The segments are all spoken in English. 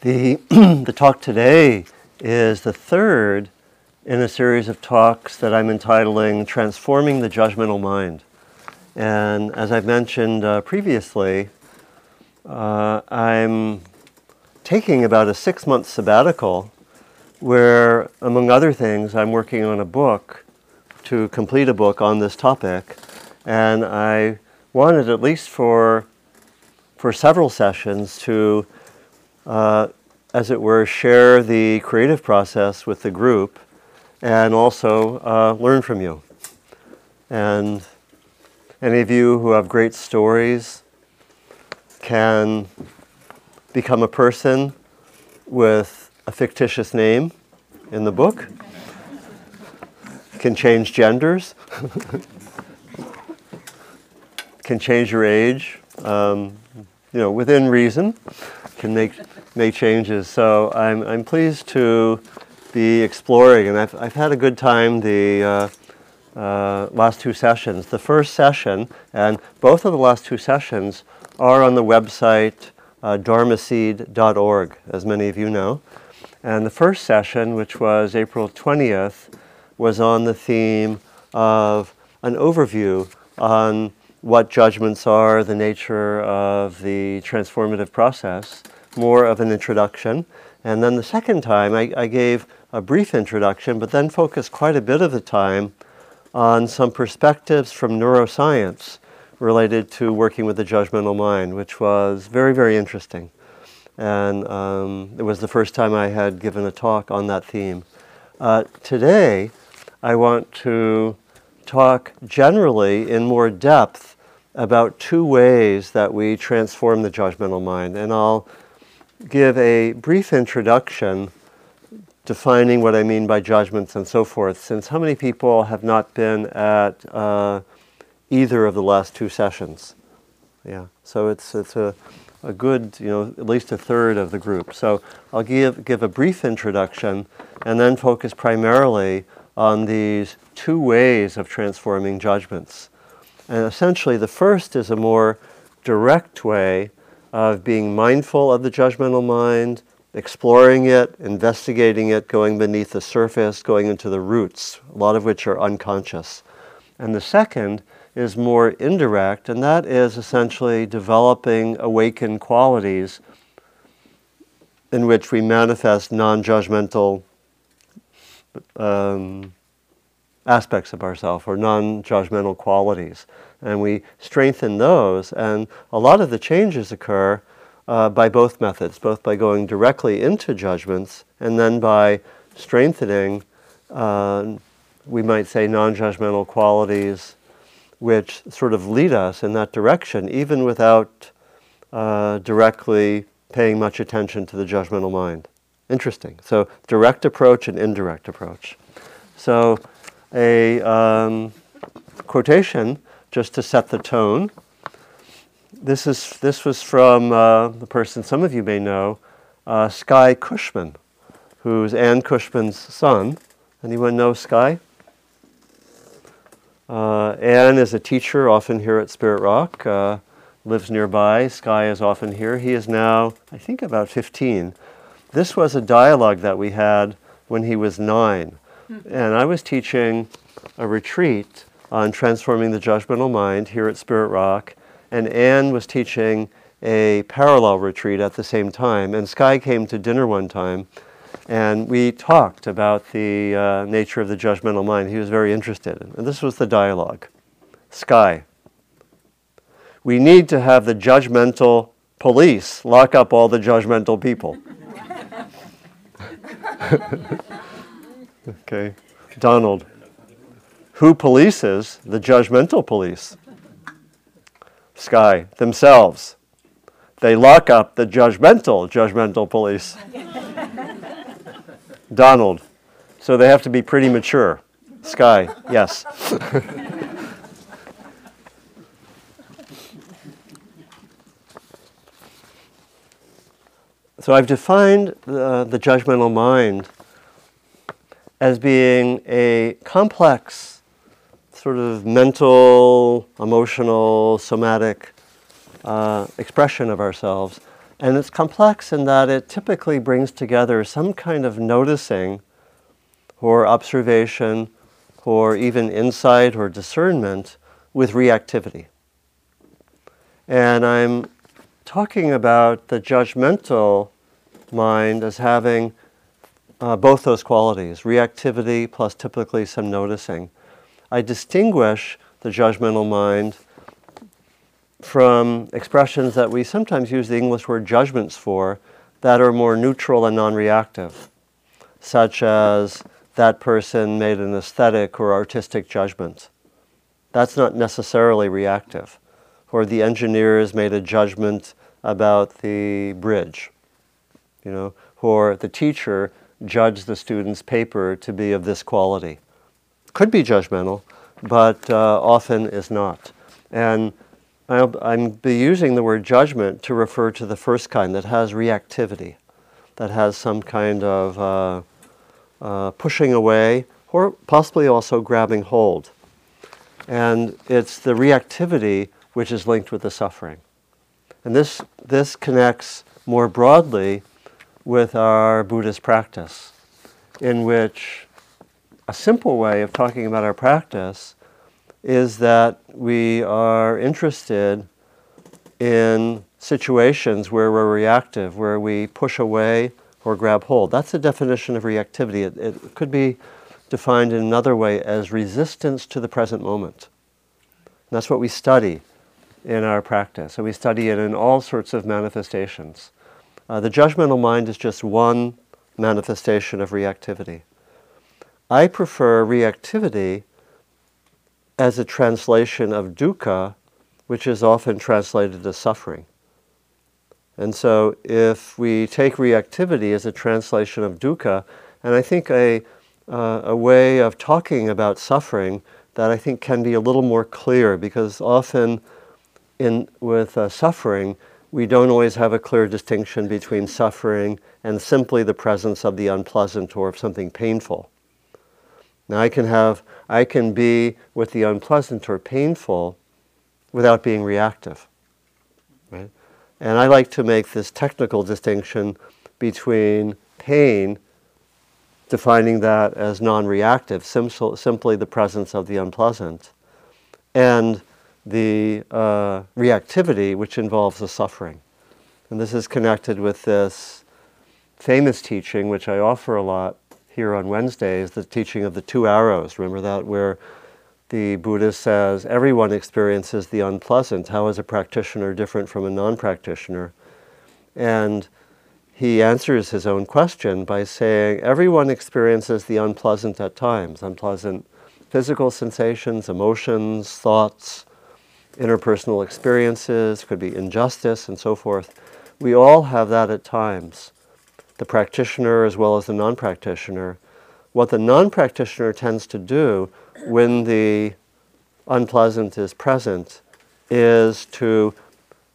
The, the talk today is the third in a series of talks that I'm entitling Transforming the Judgmental Mind. And as I've mentioned uh, previously, uh, I'm taking about a six month sabbatical where, among other things, I'm working on a book to complete a book on this topic. And I wanted, at least for, for several sessions, to uh, as it were, share the creative process with the group and also uh, learn from you. And any of you who have great stories can become a person with a fictitious name in the book, can change genders, can change your age, um, you know, within reason. Can make make changes. So I'm I'm pleased to be exploring, and I've I've had a good time the. Uh, uh, last two sessions. The first session, and both of the last two sessions are on the website uh, dharmaseed.org, as many of you know. And the first session, which was April 20th, was on the theme of an overview on what judgments are, the nature of the transformative process, more of an introduction. And then the second time, I, I gave a brief introduction, but then focused quite a bit of the time on some perspectives from neuroscience related to working with the judgmental mind, which was very, very interesting. And um, it was the first time I had given a talk on that theme. Uh, today, I want to talk generally in more depth about two ways that we transform the judgmental mind. And I'll give a brief introduction defining what I mean by judgments and so forth, since how many people have not been at uh, either of the last two sessions? Yeah, so it's, it's a, a good, you know, at least a third of the group. So I'll give, give a brief introduction and then focus primarily on these two ways of transforming judgments. And essentially, the first is a more direct way of being mindful of the judgmental mind, exploring it, investigating it, going beneath the surface, going into the roots, a lot of which are unconscious. And the second is more indirect, and that is essentially developing awakened qualities in which we manifest non judgmental um, aspects of ourselves or non judgmental qualities and we strengthen those. And a lot of the changes occur uh, by both methods, both by going directly into judgments and then by strengthening, uh, we might say, non judgmental qualities which sort of lead us in that direction, even without uh, directly paying much attention to the judgmental mind. Interesting. So, direct approach and indirect approach. So, a um, quotation just to set the tone. This, is, this was from uh, the person some of you may know, uh, Skye Cushman, who's Anne Cushman's son. Anyone know Sky? Uh, Anne is a teacher, often here at Spirit Rock, uh, lives nearby. Sky is often here. He is now, I think, about 15. This was a dialogue that we had when he was nine. And I was teaching a retreat on transforming the judgmental mind here at Spirit Rock, and Anne was teaching a parallel retreat at the same time. And Sky came to dinner one time, and we talked about the uh, nature of the judgmental mind. He was very interested. And this was the dialogue Sky, we need to have the judgmental police lock up all the judgmental people. okay. Donald, who polices the judgmental police? Sky. themselves. They lock up the judgmental, judgmental police. Donald. So they have to be pretty mature. Sky. yes. so I've defined the, the judgmental mind as being a complex sort of mental, emotional, somatic uh, expression of ourselves And it's complex in that it typically brings together some kind of noticing or observation or even insight or discernment with reactivity. And I'm talking about the judgmental mind as having uh, both those qualities reactivity plus typically some noticing. I distinguish the judgmental mind from expressions that we sometimes use the English word judgments for that are more neutral and non reactive, such as that person made an aesthetic or artistic judgment. That's not necessarily reactive. Or the engineers made a judgment about the bridge, you know, or the teacher judged the student's paper to be of this quality. Could be judgmental, but uh, often is not. And I'll, I'm be using the word judgment to refer to the first kind that has reactivity, that has some kind of uh, uh, pushing away, or possibly also grabbing hold. And it's the reactivity which is linked with the suffering. And this, this connects more broadly with our Buddhist practice, in which a simple way of talking about our practice is that we are interested in situations where we're reactive, where we push away or grab hold. That's the definition of reactivity. It, it could be defined in another way as resistance to the present moment. And that's what we study in our practice. And we study it in all sorts of manifestations. Uh, the judgmental mind is just one manifestation of reactivity. I prefer reactivity as a translation of dukkha, which is often translated as suffering. And so, if we take reactivity as a translation of dukkha, and I think a, uh, a way of talking about suffering that I think can be a little more clear, because often in, with uh, suffering, we don't always have a clear distinction between suffering and simply the presence of the unpleasant or of something painful. Now, I can have I can be with the unpleasant or painful without being reactive. Right? And I like to make this technical distinction between pain, defining that as non reactive, sim- simply the presence of the unpleasant, and the uh, reactivity, which involves the suffering. And this is connected with this famous teaching, which I offer a lot here on Wednesdays, the teaching of the two arrows. Remember that, where the Buddha says everyone experiences the unpleasant. How is a practitioner different from a non practitioner? And he answers his own question by saying everyone experiences the unpleasant at times unpleasant physical sensations, emotions, thoughts, interpersonal experiences, could be injustice, and so forth. We all have that at times the practitioner as well as the non practitioner. What the non practitioner tends to do when the unpleasant is present is to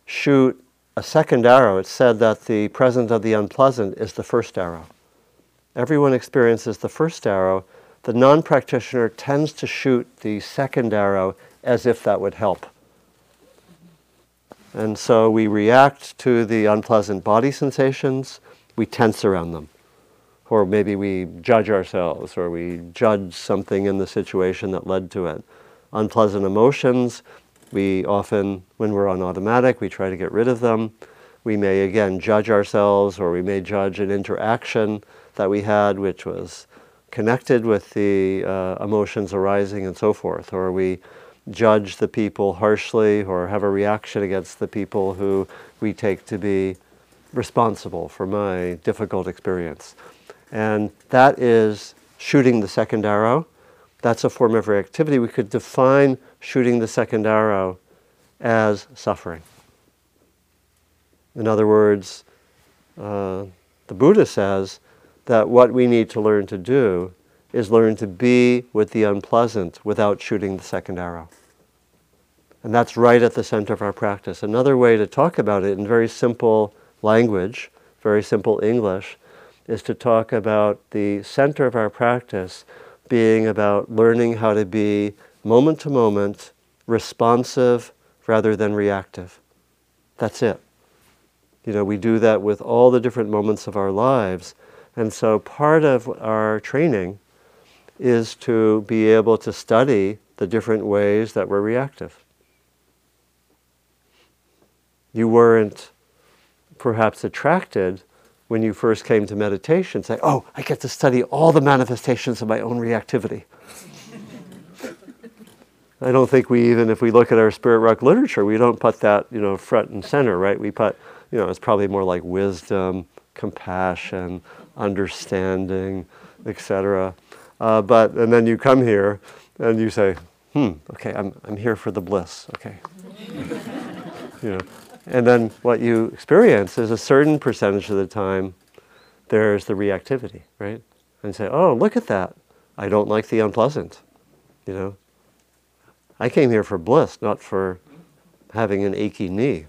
shoot a second arrow. It's said that the presence of the unpleasant is the first arrow. Everyone experiences the first arrow. The non practitioner tends to shoot the second arrow as if that would help. And so we react to the unpleasant body sensations we tense around them. Or maybe we judge ourselves, or we judge something in the situation that led to it. Unpleasant emotions, we often, when we're on automatic, we try to get rid of them. We may again judge ourselves, or we may judge an interaction that we had which was connected with the uh, emotions arising and so forth. Or we judge the people harshly, or have a reaction against the people who we take to be responsible for my difficult experience. And that is shooting the second arrow. That's a form of reactivity. We could define shooting the second arrow as suffering. In other words, uh, the Buddha says that what we need to learn to do is learn to be with the unpleasant without shooting the second arrow. And that's right at the center of our practice. Another way to talk about it in very simple language, very simple English, is to talk about the center of our practice being about learning how to be moment to moment responsive rather than reactive. That's it. You know, we do that with all the different moments of our lives. And so part of our training is to be able to study the different ways that we're reactive. You weren't perhaps attracted when you first came to meditation, say, oh, I get to study all the manifestations of my own reactivity. I don't think we even, if we look at our spirit rock literature, we don't put that, you know, front and center, right? We put, you know, it's probably more like wisdom, compassion, understanding, etc. Uh, but and then you come here and you say, hmm, okay, I'm I'm here for the bliss, okay. you know, and then what you experience is a certain percentage of the time, there's the reactivity, right? And say, oh, look at that. I don't like the unpleasant, you know. I came here for bliss, not for having an achy knee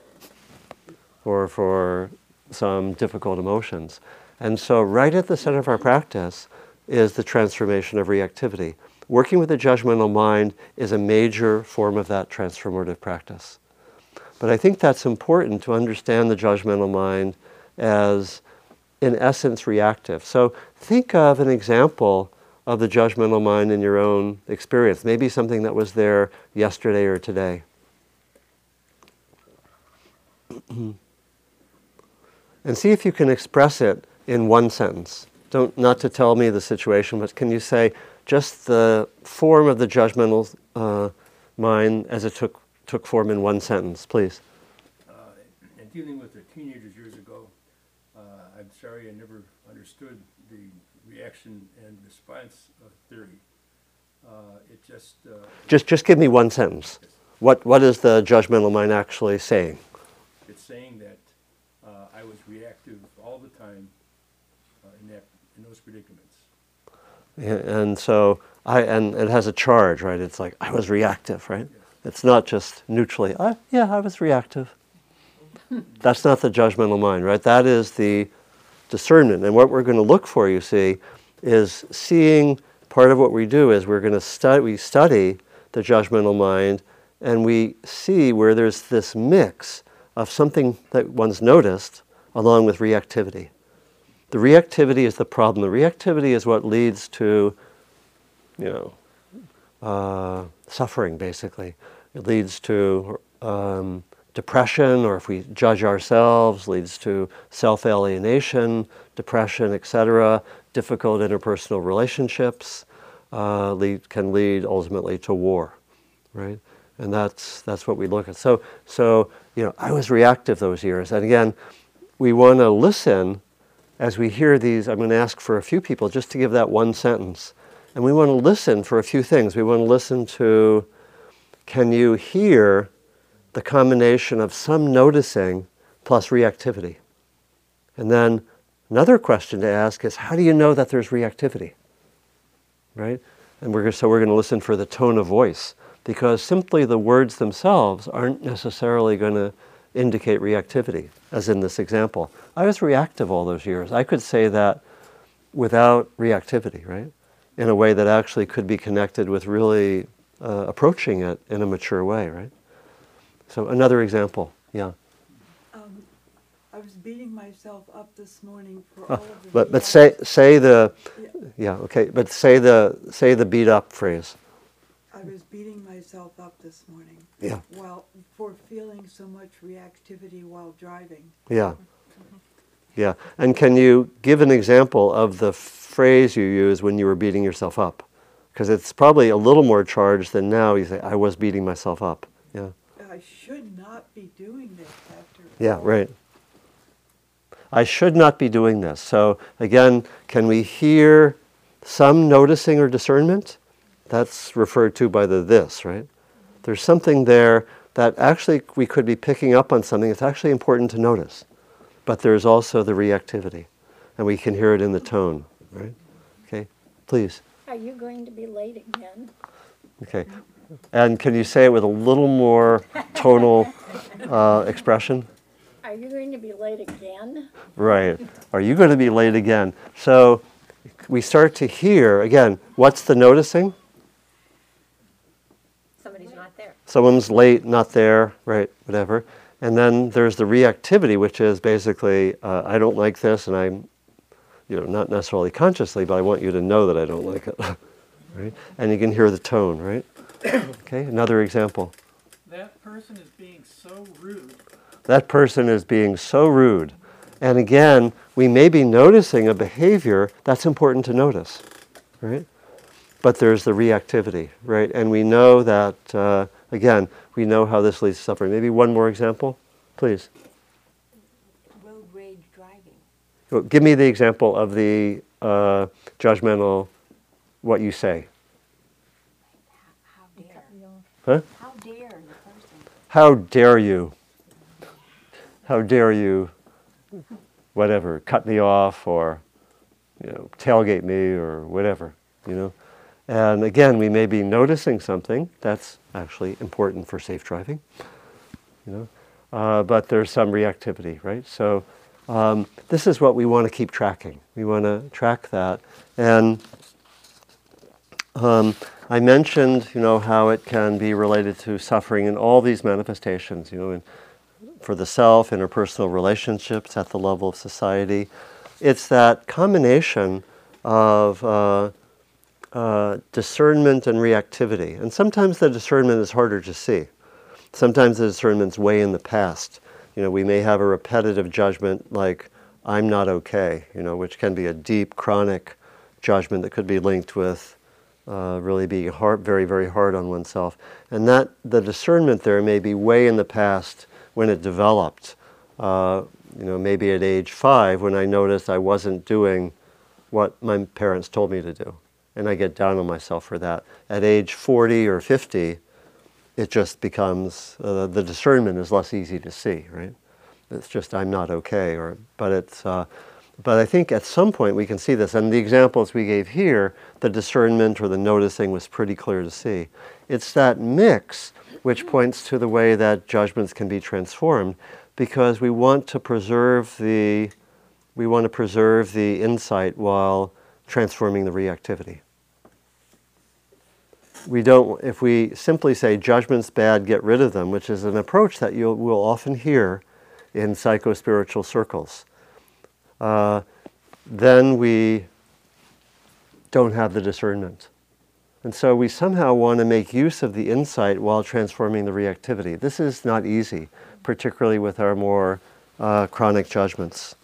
or for some difficult emotions. And so, right at the center of our practice is the transformation of reactivity. Working with the judgmental mind is a major form of that transformative practice. But I think that's important to understand the judgmental mind as, in essence, reactive. So, think of an example of the judgmental mind in your own experience, maybe something that was there yesterday or today. and see if you can express it in one sentence. Don't not to tell me the situation, but can you say just the form of the judgmental uh, mind as it took took form in one sentence, please? Uh, in dealing with the teenagers years ago, uh, I'm sorry I never understood the reaction and response theory. Uh, it just uh, just just give me one sentence. What what is the judgmental mind actually saying? It's saying that uh, I was reactive all the time in that in those predicaments. And so I and it has a charge, right? It's like I was reactive, right? It's not just neutrally. I, yeah, I was reactive. That's not the judgmental mind, right? That is the discernment. And what we're going to look for, you see, is seeing part of what we do is we're going to study we study the judgmental mind and we see where there's this mix of something that one's noticed along with reactivity. The reactivity is the problem. The reactivity is what leads to, you know, uh, suffering, basically. It leads to um, depression, or if we judge ourselves, leads to self alienation, depression, etc., difficult interpersonal relationships, uh, lead, can lead ultimately to war, right? And that's, that's what we look at. So, so, you know, I was reactive those years. And again, we want to listen as we hear these. I'm going to ask for a few people just to give that one sentence. And we want to listen for a few things. We want to listen to can you hear the combination of some noticing plus reactivity. And then another question to ask is how do you know that there's reactivity? Right? And we're, so we're going to listen for the tone of voice because simply the words themselves aren't necessarily going to indicate reactivity, as in this example. I was reactive all those years. I could say that without reactivity, right? In a way that actually could be connected with really uh, approaching it in a mature way, right? So another example, yeah. Um, I was beating myself up this morning for all of the. But but say say the, yeah. yeah okay. But say the say the beat up phrase. I was beating myself up this morning. Yeah. While for feeling so much reactivity while driving. Yeah. Yeah. And can you give an example of the phrase you used when you were beating yourself up? Because it's probably a little more charged than now. You say, I was beating myself up. Yeah. I should not be doing this after. Yeah, right. I should not be doing this. So again, can we hear some noticing or discernment? That's referred to by the this, right? There's something there that actually we could be picking up on something that's actually important to notice. But there's also the reactivity, and we can hear it in the tone, right? Okay, please. Are you going to be late again? Okay. And can you say it with a little more tonal uh, expression? Are you going to be late again? Right. Are you going to be late again? So we start to hear, again, what's the noticing? Somebody's not there. Someone's late, not there, right, whatever. And then there's the reactivity, which is basically, uh, I don't like this, and I'm, you know, not necessarily consciously, but I want you to know that I don't like it. right? And you can hear the tone, right? okay, another example. That person is being so rude. That person is being so rude. And again, we may be noticing a behavior that's important to notice, right? But there's the reactivity, right? And we know that, uh, again, we know how this leads to suffering. Maybe one more example, please. road rage driving. Give me the example of the uh, judgmental, what you say. How dare, Huh? how dare the person? How dare you? How dare you, whatever, cut me off or, you know, tailgate me or whatever, you know? And again, we may be noticing something that's actually important for safe driving, you know? Uh, but there's some reactivity, right? So um, this is what we want to keep tracking. We want to track that. And um, I mentioned, you know, how it can be related to suffering in all these manifestations, you know, in, for the self, interpersonal relationships, at the level of society. It's that combination of uh, uh, discernment and reactivity. And sometimes the discernment is harder to see. Sometimes the discernment's way in the past. You know, we may have a repetitive judgment like, I'm not okay, you know, which can be a deep, chronic judgment that could be linked with uh, really being hard, very, very hard on oneself. And that the discernment there may be way in the past when it developed. Uh, you know, maybe at age five when I noticed I wasn't doing what my parents told me to do, and I get down on myself for that. At age 40 or 50, it just becomes uh, the discernment is less easy to see, right? It's just I'm not okay, or but it's. Uh, but I think at some point we can see this, and the examples we gave here, the discernment or the noticing was pretty clear to see. It's that mix which points to the way that judgments can be transformed, because we want to preserve the, we want to preserve the insight while transforming the reactivity. We don't, if we simply say judgment's bad, get rid of them, which is an approach that you will often hear in psycho-spiritual circles, uh, then we don't have the discernment. And so we somehow want to make use of the insight while transforming the reactivity. This is not easy, particularly with our more uh, chronic judgments.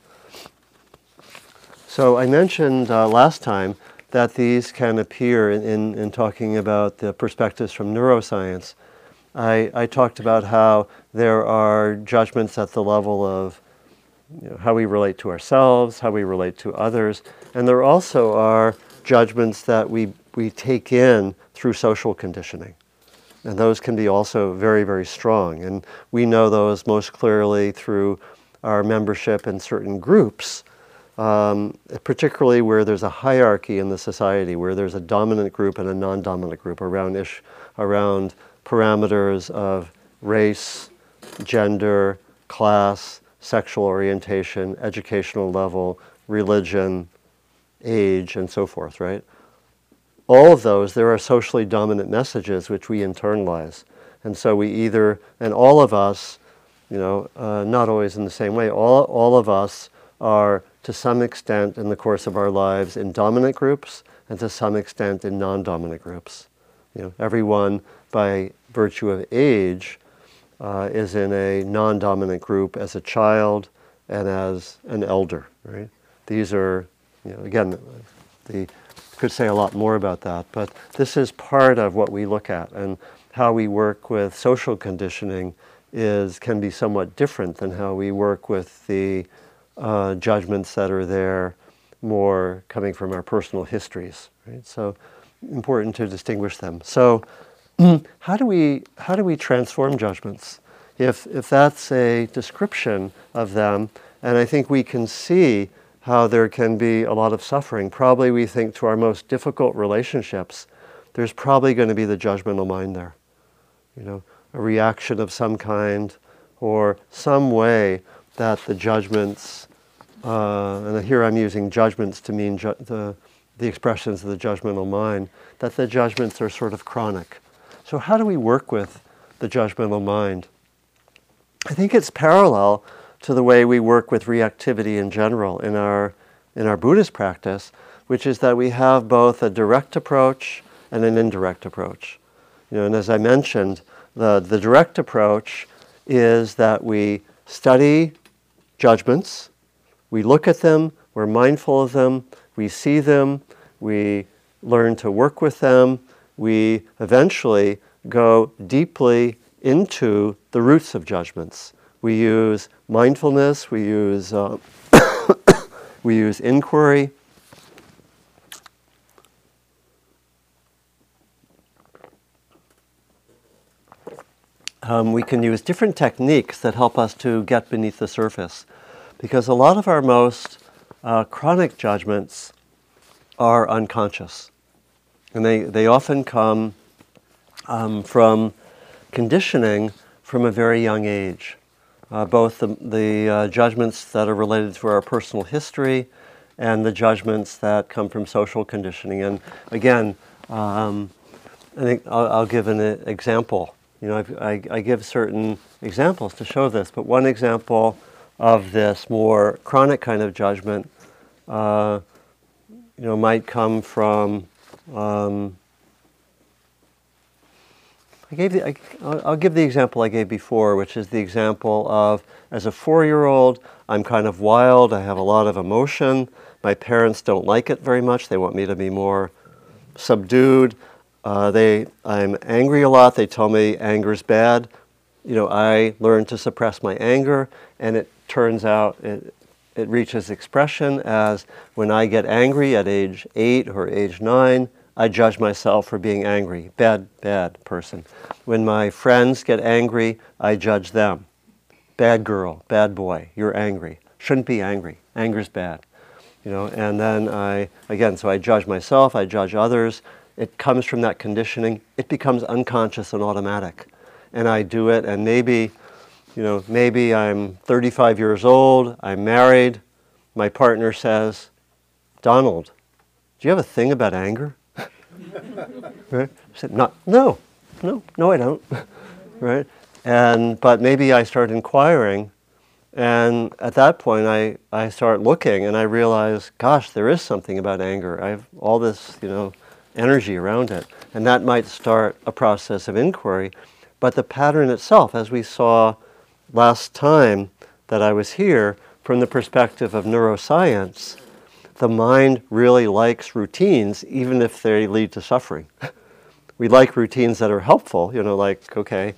So I mentioned uh, last time that these can appear in, in, in, talking about the perspectives from neuroscience. I, I talked about how there are judgments at the level of you know, how we relate to ourselves, how we relate to others, and there also are judgments that we, we take in through social conditioning. And those can be also very, very strong. And we know those most clearly through our membership in certain groups, um, particularly where there's a hierarchy in the society, where there's a dominant group and a non dominant group around, ish, around parameters of race, gender, class, sexual orientation, educational level, religion, age, and so forth, right? All of those, there are socially dominant messages which we internalize. And so we either, and all of us, you know, uh, not always in the same way, all, all of us are to some extent in the course of our lives in dominant groups and to some extent in non-dominant groups. You know, everyone by virtue of age uh, is in a non-dominant group as a child and as an elder, right? These are, you know, again, the could say a lot more about that, but this is part of what we look at and how we work with social conditioning is can be somewhat different than how we work with the uh, judgments that are there more coming from our personal histories, right? So important to distinguish them. So how do we how do we transform judgments? If if that's a description of them, and I think we can see how there can be a lot of suffering. Probably we think to our most difficult relationships, there's probably going to be the judgmental mind there. You know, a reaction of some kind or some way that the judgments, uh, and here I'm using judgments to mean ju- the, the expressions of the judgmental mind, that the judgments are sort of chronic. So, how do we work with the judgmental mind? I think it's parallel to the way we work with reactivity in general in our, in our Buddhist practice, which is that we have both a direct approach and an indirect approach. You know, and as I mentioned, the, the direct approach is that we study judgments, we look at them, we're mindful of them, we see them, we learn to work with them, we eventually go deeply into the roots of judgments. We use mindfulness, we use, uh, we use inquiry. Um, we can use different techniques that help us to get beneath the surface. Because a lot of our most uh, chronic judgments are unconscious. And they, they often come um, from conditioning from a very young age. Uh, both the, the uh, judgments that are related to our personal history and the judgments that come from social conditioning. And again, um, I think I'll, I'll give an uh, example. You know, I, I, I give certain examples to show this, but one example of this more chronic kind of judgment, uh, you know, might come from um, I gave the, I, I'll give the example I gave before, which is the example of as a four year old, I'm kind of wild, I have a lot of emotion. My parents don't like it very much, they want me to be more subdued. Uh, they, I'm angry a lot, they tell me anger's bad. You know, I learn to suppress my anger, and it turns out it, it reaches expression as when I get angry at age eight or age nine, I judge myself for being angry. Bad, bad person. When my friends get angry, I judge them. Bad girl, bad boy, you're angry. Shouldn't be angry. Anger's bad. You know, and then I, again, so I judge myself, I judge others. It comes from that conditioning. It becomes unconscious and automatic. And I do it, and maybe, you know, maybe I'm 35 years old, I'm married, my partner says, Donald, do you have a thing about anger? right? I said, not, no, no, no, I don't. right? And, but maybe I start inquiring, and at that point I, I start looking and I realize, gosh, there is something about anger. I have all this, you know, energy around it. And that might start a process of inquiry. But the pattern itself, as we saw last time that I was here, from the perspective of neuroscience, the mind really likes routines, even if they lead to suffering. we like routines that are helpful, you know, like, okay,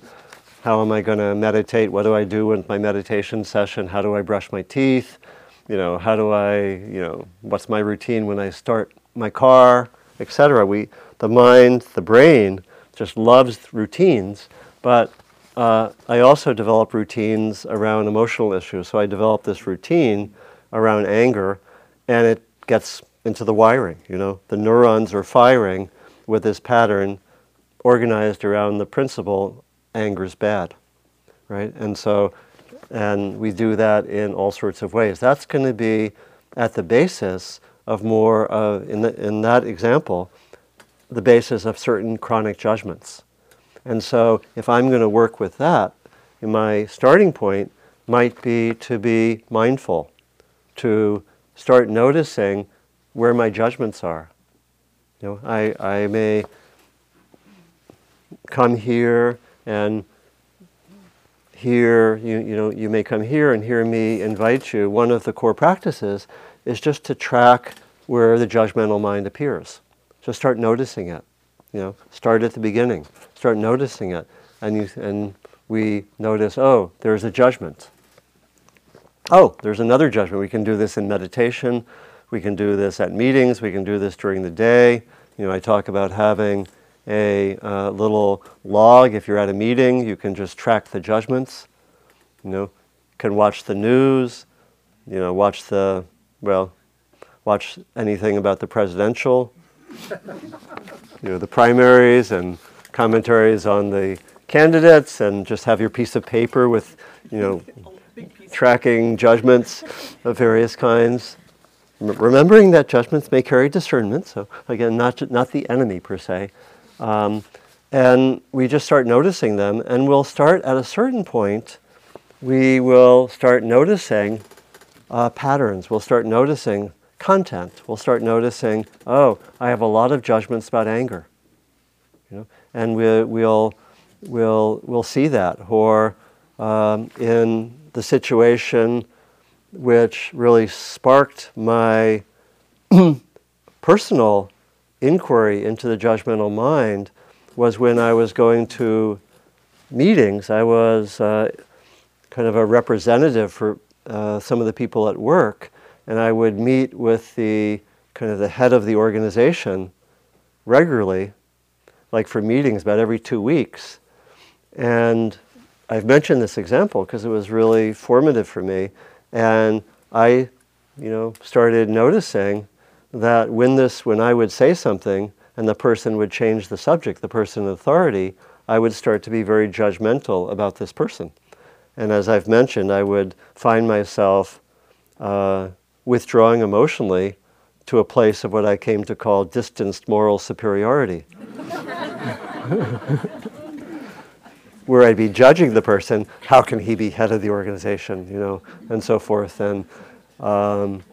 how am I going to meditate? What do I do in my meditation session? How do I brush my teeth? You know, how do I, you know, what's my routine when I start my car, etc. We, the mind, the brain, just loves routines, but uh, I also develop routines around emotional issues. So I develop this routine around anger, and it gets into the wiring. You know, the neurons are firing with this pattern organized around the principle anger's bad, right? And so, and we do that in all sorts of ways. That's going to be at the basis of more, in, the, in that example, the basis of certain chronic judgments. And so, if I'm going to work with that, my starting point might be to be mindful, to start noticing where my judgments are. You know, I, I may come here and hear, you, you know, you may come here and hear me invite you. One of the core practices is just to track where the judgmental mind appears. Just start noticing it. You know, start at the beginning. Start noticing it. And, you, and we notice, oh, there's a judgment oh, there's another judgment. We can do this in meditation. We can do this at meetings. We can do this during the day. You know, I talk about having a uh, little log. If you're at a meeting, you can just track the judgments. You know, can watch the news. You know, watch the well, watch anything about the presidential. you know, the primaries and commentaries on the candidates, and just have your piece of paper with, you know, tracking judgments of various kinds. Remembering that judgments may carry discernment, so again, not, not the enemy per se. Um, and we just start noticing them, and we'll start at a certain point, we will start noticing uh, patterns. We'll start noticing content. We'll start noticing, oh, I have a lot of judgments about anger. You know? And we, we'll, we'll, we'll see that. Or um, in the situation which really sparked my personal inquiry into the judgmental mind was when I was going to meetings. I was uh, kind of a representative for uh, some of the people at work, and I would meet with the kind of the head of the organization regularly, like for meetings about every two weeks. And I've mentioned this example because it was really formative for me. And I, you know, started noticing that when this, when I would say something and the person would change the subject, the person in authority, I would start to be very judgmental about this person. And as I've mentioned, I would find myself uh, withdrawing emotionally to a place of what I came to call distanced moral superiority. Where I'd be judging the person, how can he be head of the organization, you know, and so forth. And, um,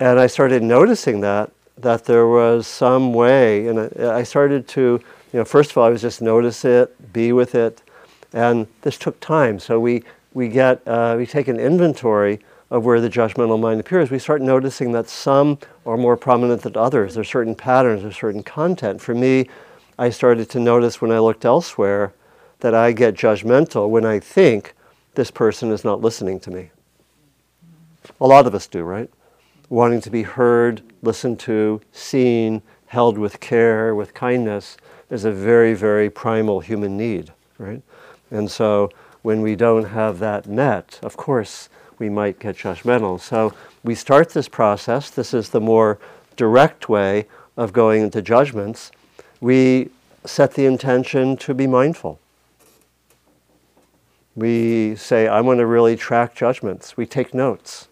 and I started noticing that, that there was some way, and I, started to, you know, first of all, I was just notice it, be with it, and this took time. So we, we get, uh, we take an inventory of where the judgmental mind appears. We start noticing that some are more prominent than others. There's certain patterns, there's certain content. For me, I started to notice when I looked elsewhere that I get judgmental when I think this person is not listening to me. A lot of us do, right? Wanting to be heard, listened to, seen, held with care, with kindness is a very, very primal human need, right? And so when we don't have that met, of course, we might get judgmental. So we start this process. This is the more direct way of going into judgments. We set the intention to be mindful. We say, I want to really track judgments. We take notes.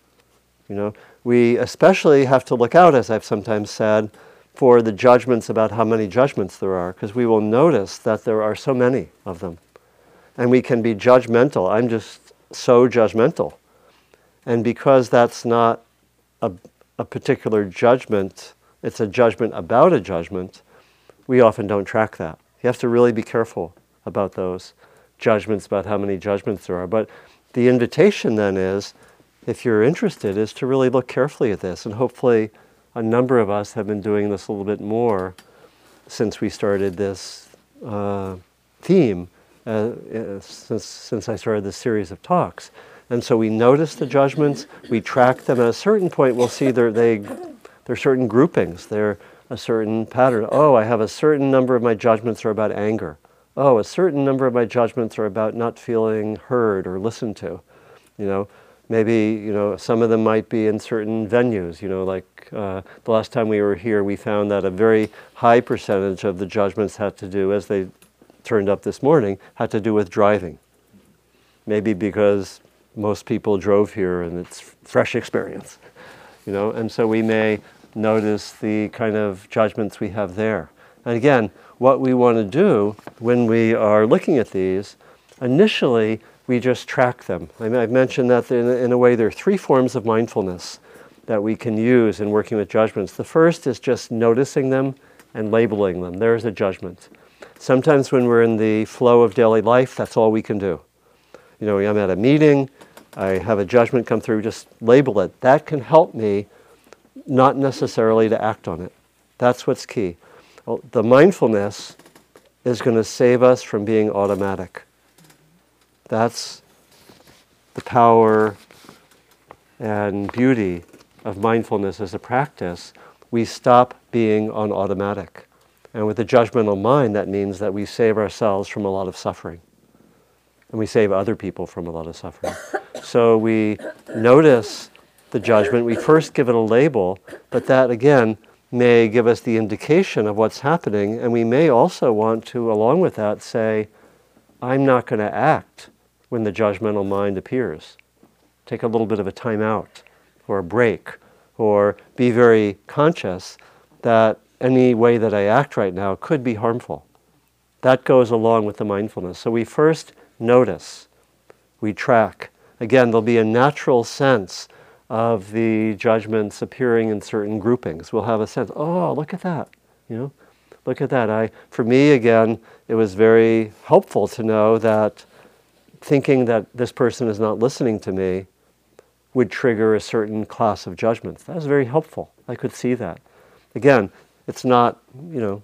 You know, we especially have to look out, as I've sometimes said, for the judgments about how many judgments there are, because we will notice that there are so many of them. And we can be judgmental. I'm just so judgmental. And because that's not a, a particular judgment, it's a judgment about a judgment, we often don't track that. You have to really be careful about those judgments about how many judgments there are. But the invitation then is, if you're interested, is to really look carefully at this. And hopefully, a number of us have been doing this a little bit more since we started this uh, theme, uh, uh, since, since I started this series of talks. And so we notice the judgments, we track them. At a certain point, we'll see they're, they, they're certain groupings, they're a certain pattern. Oh, I have a certain number of my judgments are about anger. Oh, a certain number of my judgments are about not feeling heard or listened to. You know, maybe you know some of them might be in certain venues. You know, like uh, the last time we were here, we found that a very high percentage of the judgments had to do, as they turned up this morning, had to do with driving. Maybe because most people drove here and it's fresh experience, you know, and so we may notice the kind of judgments we have there. And again, what we want to do when we are looking at these, initially we just track them. I have mentioned that in, in a way there are three forms of mindfulness that we can use in working with judgments. The first is just noticing them and labeling them. There's a judgment. Sometimes when we're in the flow of daily life, that's all we can do. You know, I'm at a meeting, I have a judgment come through, just label it. That can help me not necessarily to act on it. That's what's key. Oh, the mindfulness is going to save us from being automatic. That's the power and beauty of mindfulness as a practice. We stop being on automatic. And with a judgmental mind, that means that we save ourselves from a lot of suffering. And we save other people from a lot of suffering. so we notice the judgment. We first give it a label, but that again may give us the indication of what's happening. And we may also want to, along with that, say, I'm not going to act when the judgmental mind appears. Take a little bit of a time out or a break or be very conscious that any way that I act right now could be harmful. That goes along with the mindfulness. So we first notice we track. Again, there'll be a natural sense of the judgments appearing in certain groupings. We'll have a sense, oh, look at that, you know, look at that. I, for me, again, it was very helpful to know that thinking that this person is not listening to me would trigger a certain class of judgments. That was very helpful. I could see that. Again, it's not, you know,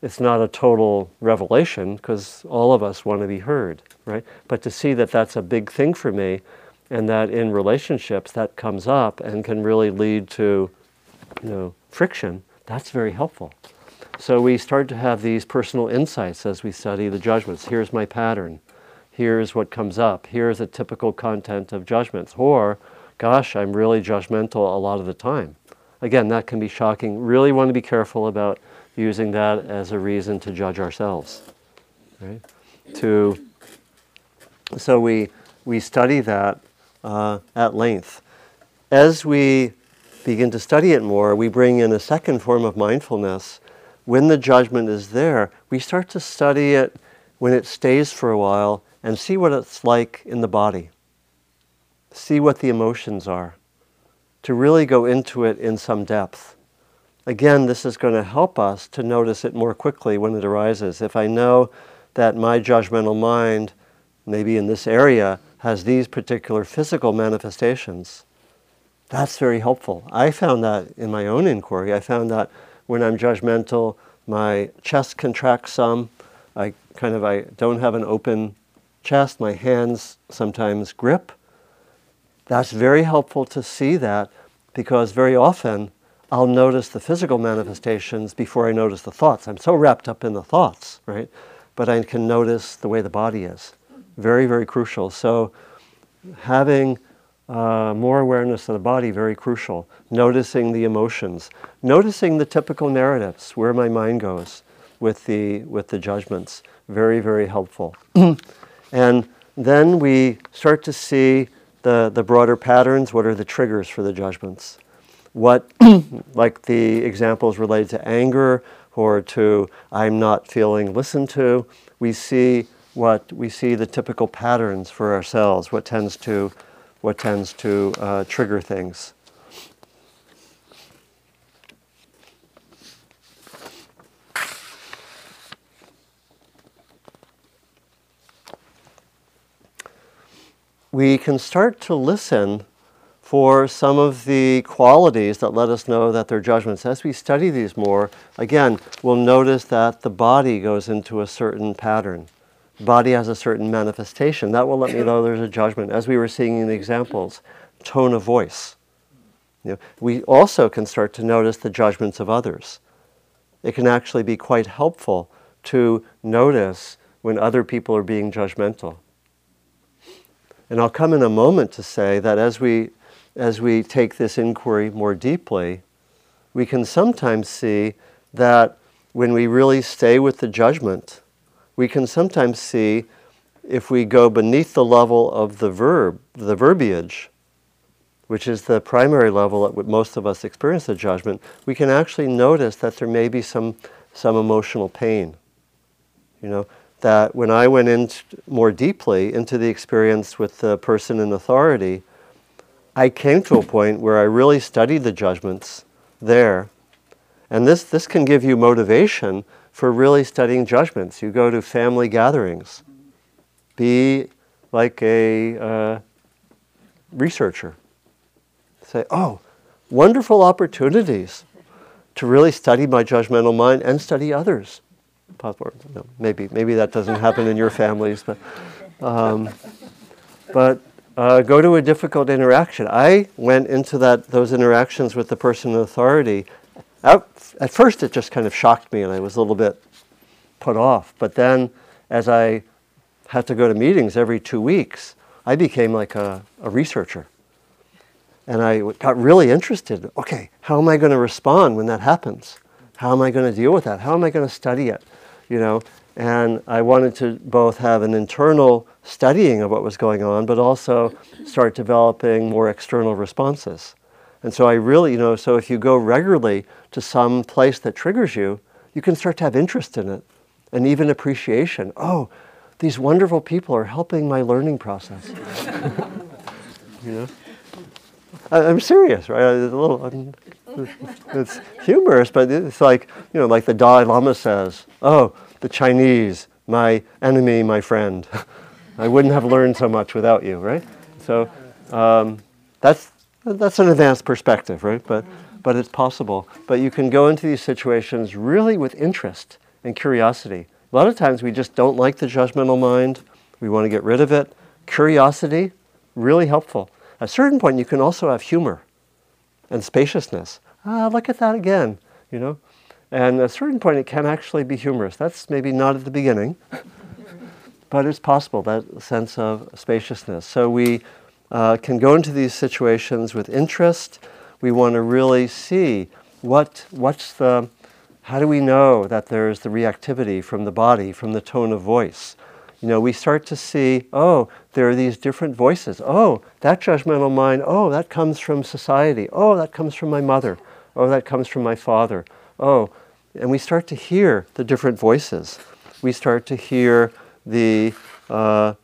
it's not a total revelation because all of us want to be heard, right? But to see that that's a big thing for me and that in relationships that comes up and can really lead to, you know, friction, that's very helpful. So we start to have these personal insights as we study the judgments. Here's my pattern. Here's what comes up. Here's a typical content of judgments. Or, gosh, I'm really judgmental a lot of the time. Again, that can be shocking. Really want to be careful about using that as a reason to judge ourselves. Right? To, so we, we study that uh, at length. As we begin to study it more, we bring in a second form of mindfulness. When the judgment is there, we start to study it when it stays for a while and see what it's like in the body. See what the emotions are. To really go into it in some depth. Again, this is going to help us to notice it more quickly when it arises. If I know that my judgmental mind, maybe in this area, has these particular physical manifestations, that's very helpful. I found that in my own inquiry. I found that when I'm judgmental, my chest contracts some. I kind of I don't have an open chest. My hands sometimes grip. That's very helpful to see that because very often I'll notice the physical manifestations before I notice the thoughts. I'm so wrapped up in the thoughts, right? But I can notice the way the body is. Very, very crucial. So having uh, more awareness of the body, very crucial. Noticing the emotions, noticing the typical narratives, where my mind goes with the, with the judgments, very, very helpful. and then we start to see the, the broader patterns. What are the triggers for the judgments? What, like the examples related to anger or to I'm not feeling listened to, we see what we see the typical patterns for ourselves, what tends to what tends to uh, trigger things. We can start to listen for some of the qualities that let us know that they're judgments. As we study these more, again, we'll notice that the body goes into a certain pattern body has a certain manifestation. That will let me know there's a judgment. As we were seeing in the examples, tone of voice. You know, we also can start to notice the judgments of others. It can actually be quite helpful to notice when other people are being judgmental. And I'll come in a moment to say that as we, as we take this inquiry more deeply, we can sometimes see that when we really stay with the judgment, we can sometimes see if we go beneath the level of the verb, the verbiage, which is the primary level at which most of us experience the judgment, we can actually notice that there may be some, some emotional pain. You know, that when I went in more deeply into the experience with the person in authority, I came to a point where I really studied the judgments there. And this, this can give you motivation for really studying judgments. You go to family gatherings. Be like a uh, researcher. Say, oh, wonderful opportunities to really study my judgmental mind and study others. No, maybe maybe that doesn't happen in your families, but um, but uh, go to a difficult interaction. I went into that those interactions with the person in authority at, first, it just kind of shocked me, and I was a little bit put off. But then, as I had to go to meetings every two weeks, I became like a, a researcher. And I got really interested. Okay, how am I going to respond when that happens? How am I going to deal with that? How am I going to study it? You know, and I wanted to both have an internal studying of what was going on, but also start developing more external responses. And so I really, you know, so if you go regularly to some place that triggers you, you can start to have interest in it and even appreciation. Oh, these wonderful people are helping my learning process. you know? I, I'm serious, right? It's a little, I'm, it's humorous, but it's like, you know, like the Dalai Lama says, oh, the Chinese, my enemy, my friend. I wouldn't have learned so much without you, right? So um, that's, that's an advanced perspective, right? But, but it's possible. But you can go into these situations really with interest and curiosity. A lot of times we just don't like the judgmental mind. We want to get rid of it. Curiosity, really helpful. At a certain point, you can also have humor and spaciousness. Ah, look at that again, you know? And at a certain point, it can actually be humorous. That's maybe not at the beginning, but it's possible, that sense of spaciousness. So we uh, can go into these situations with interest. We want to really see what, what's the, how do we know that there's the reactivity from the body, from the tone of voice? You know, we start to see, oh, there are these different voices. Oh, that judgmental mind, oh, that comes from society. Oh, that comes from my mother. Oh, that comes from my father. Oh, and we start to hear the different voices. We start to hear the, uh,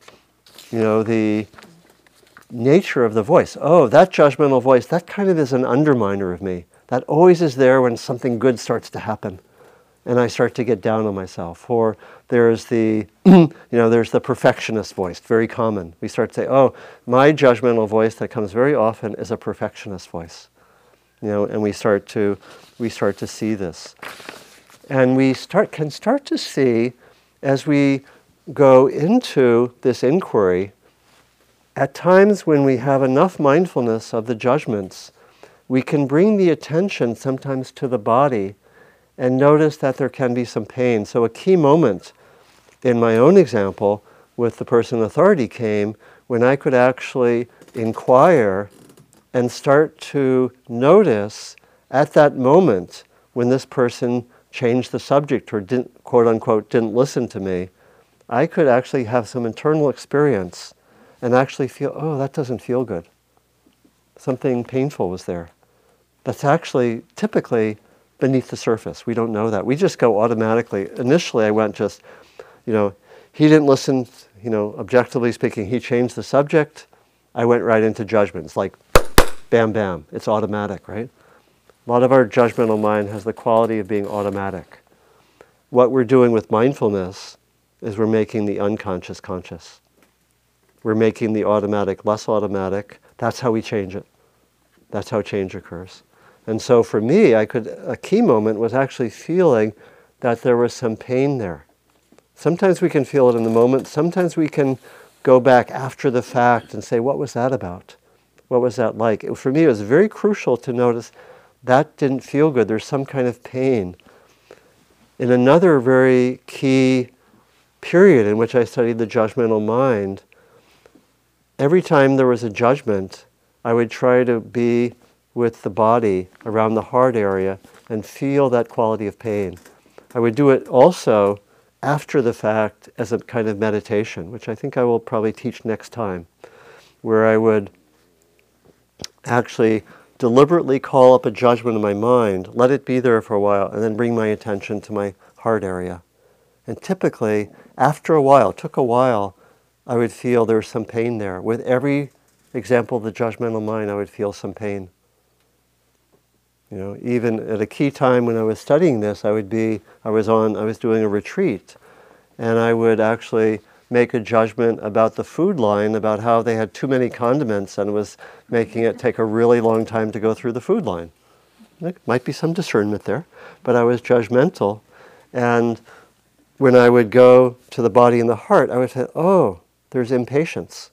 you know, the nature of the voice. Oh, that judgmental voice, that kind of is an underminer of me. That always is there when something good starts to happen and I start to get down on myself. Or there's the, you know, there's the perfectionist voice, very common. We start to say, oh, my judgmental voice that comes very often is a perfectionist voice. You know, and we start to, we start to see this. And we start, can start to see as we go into this inquiry, at times when we have enough mindfulness of the judgments, we can bring the attention sometimes to the body and notice that there can be some pain. So, a key moment in my own example with the person in authority came when I could actually inquire and start to notice at that moment when this person changed the subject or didn't, quote unquote, didn't listen to me, I could actually have some internal experience and actually feel, oh, that doesn't feel good. Something painful was there. That's actually typically beneath the surface. We don't know that. We just go automatically. Initially, I went just, you know, he didn't listen, you know, objectively speaking, he changed the subject. I went right into judgments, like bam, bam. It's automatic, right? A lot of our judgmental mind has the quality of being automatic. What we're doing with mindfulness is we're making the unconscious conscious. We're making the automatic less automatic. That's how we change it. That's how change occurs. And so for me, I could a key moment was actually feeling that there was some pain there. Sometimes we can feel it in the moment. Sometimes we can go back after the fact and say, what was that about? What was that like? For me, it was very crucial to notice that didn't feel good. There's some kind of pain. In another very key period in which I studied the judgmental mind, every time there was a judgment, I would try to be with the body around the heart area and feel that quality of pain. I would do it also after the fact as a kind of meditation, which I think I will probably teach next time, where I would actually deliberately call up a judgment in my mind, let it be there for a while, and then bring my attention to my heart area. And typically, after a while, took a while, I would feel there was some pain there. With every example of the judgmental mind, I would feel some pain. You know, even at a key time when I was studying this, I would be, I was on, I was doing a retreat, and I would actually make a judgment about the food line, about how they had too many condiments and was making it take a really long time to go through the food line. There might be some discernment there, but I was judgmental. And when I would go to the body and the heart, I would say, oh, there's impatience.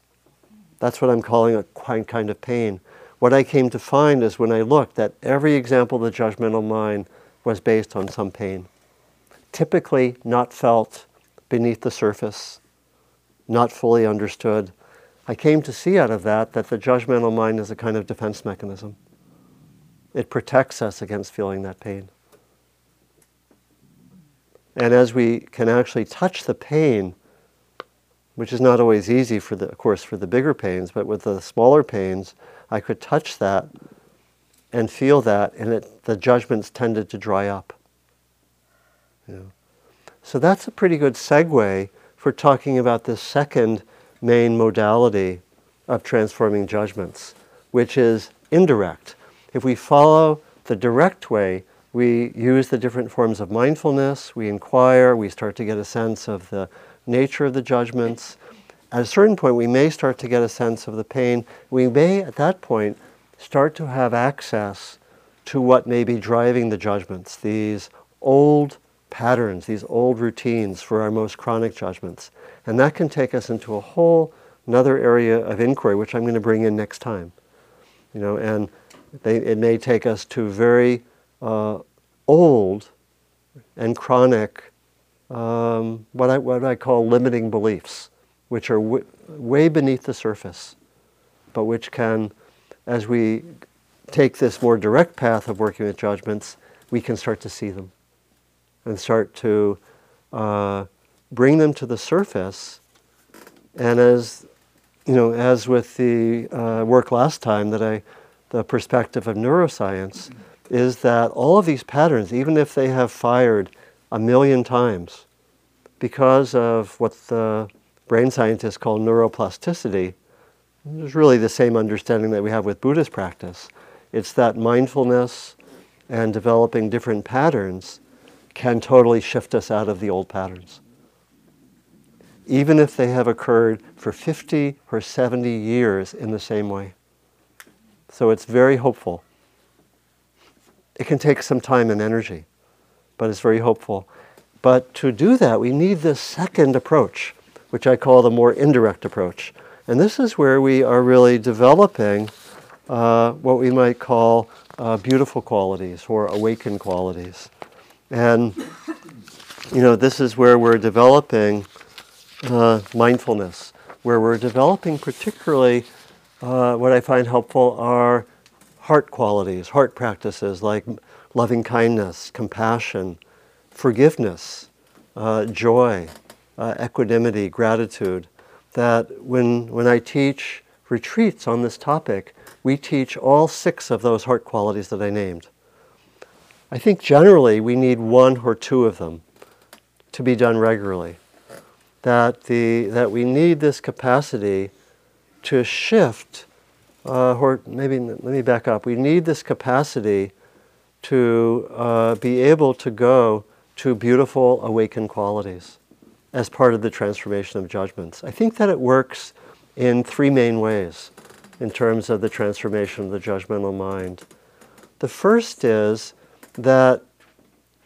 That's what I'm calling a kind of pain. What I came to find is when I looked that every example of the judgmental mind was based on some pain. Typically not felt beneath the surface, not fully understood. I came to see out of that that the judgmental mind is a kind of defense mechanism. It protects us against feeling that pain. And as we can actually touch the pain, which is not always easy for the, of course, for the bigger pains, but with the smaller pains, I could touch that and feel that, and it, the judgments tended to dry up. You know? So that's a pretty good segue for talking about the second main modality of transforming judgments, which is indirect. If we follow the direct way, we use the different forms of mindfulness, we inquire, we start to get a sense of the nature of the judgments. At a certain point, we may start to get a sense of the pain. We may, at that point, start to have access to what may be driving the judgments, these old patterns, these old routines for our most chronic judgments. And that can take us into a whole another area of inquiry, which I'm going to bring in next time. You know, and they, it may take us to very uh, old and chronic, um, what, I, what I call limiting beliefs, which are w- way beneath the surface, but which can, as we take this more direct path of working with judgments, we can start to see them and start to uh, bring them to the surface. And as you know, as with the uh, work last time that I, the perspective of neuroscience, is that all of these patterns, even if they have fired a million times, because of what the brain scientists call neuroplasticity, it's really the same understanding that we have with Buddhist practice. It's that mindfulness and developing different patterns can totally shift us out of the old patterns. Even if they have occurred for 50 or 70 years in the same way. So it's very hopeful. It can take some time and energy, but it's very hopeful. But to do that, we need this second approach, which I call the more indirect approach. And this is where we are really developing uh, what we might call uh, beautiful qualities or awakened qualities. And, you know, this is where we're developing uh, mindfulness, where we're developing particularly uh, what I find helpful are heart qualities, heart practices like loving kindness, compassion, forgiveness, uh, joy, uh, equanimity, gratitude. That when, when I teach retreats on this topic, we teach all six of those heart qualities that I named. I think generally we need one or two of them to be done regularly. That, the, that we need this capacity to shift, uh, or maybe let me back up. We need this capacity to uh, be able to go to beautiful awakened qualities as part of the transformation of judgments. I think that it works in three main ways in terms of the transformation of the judgmental mind. The first is that,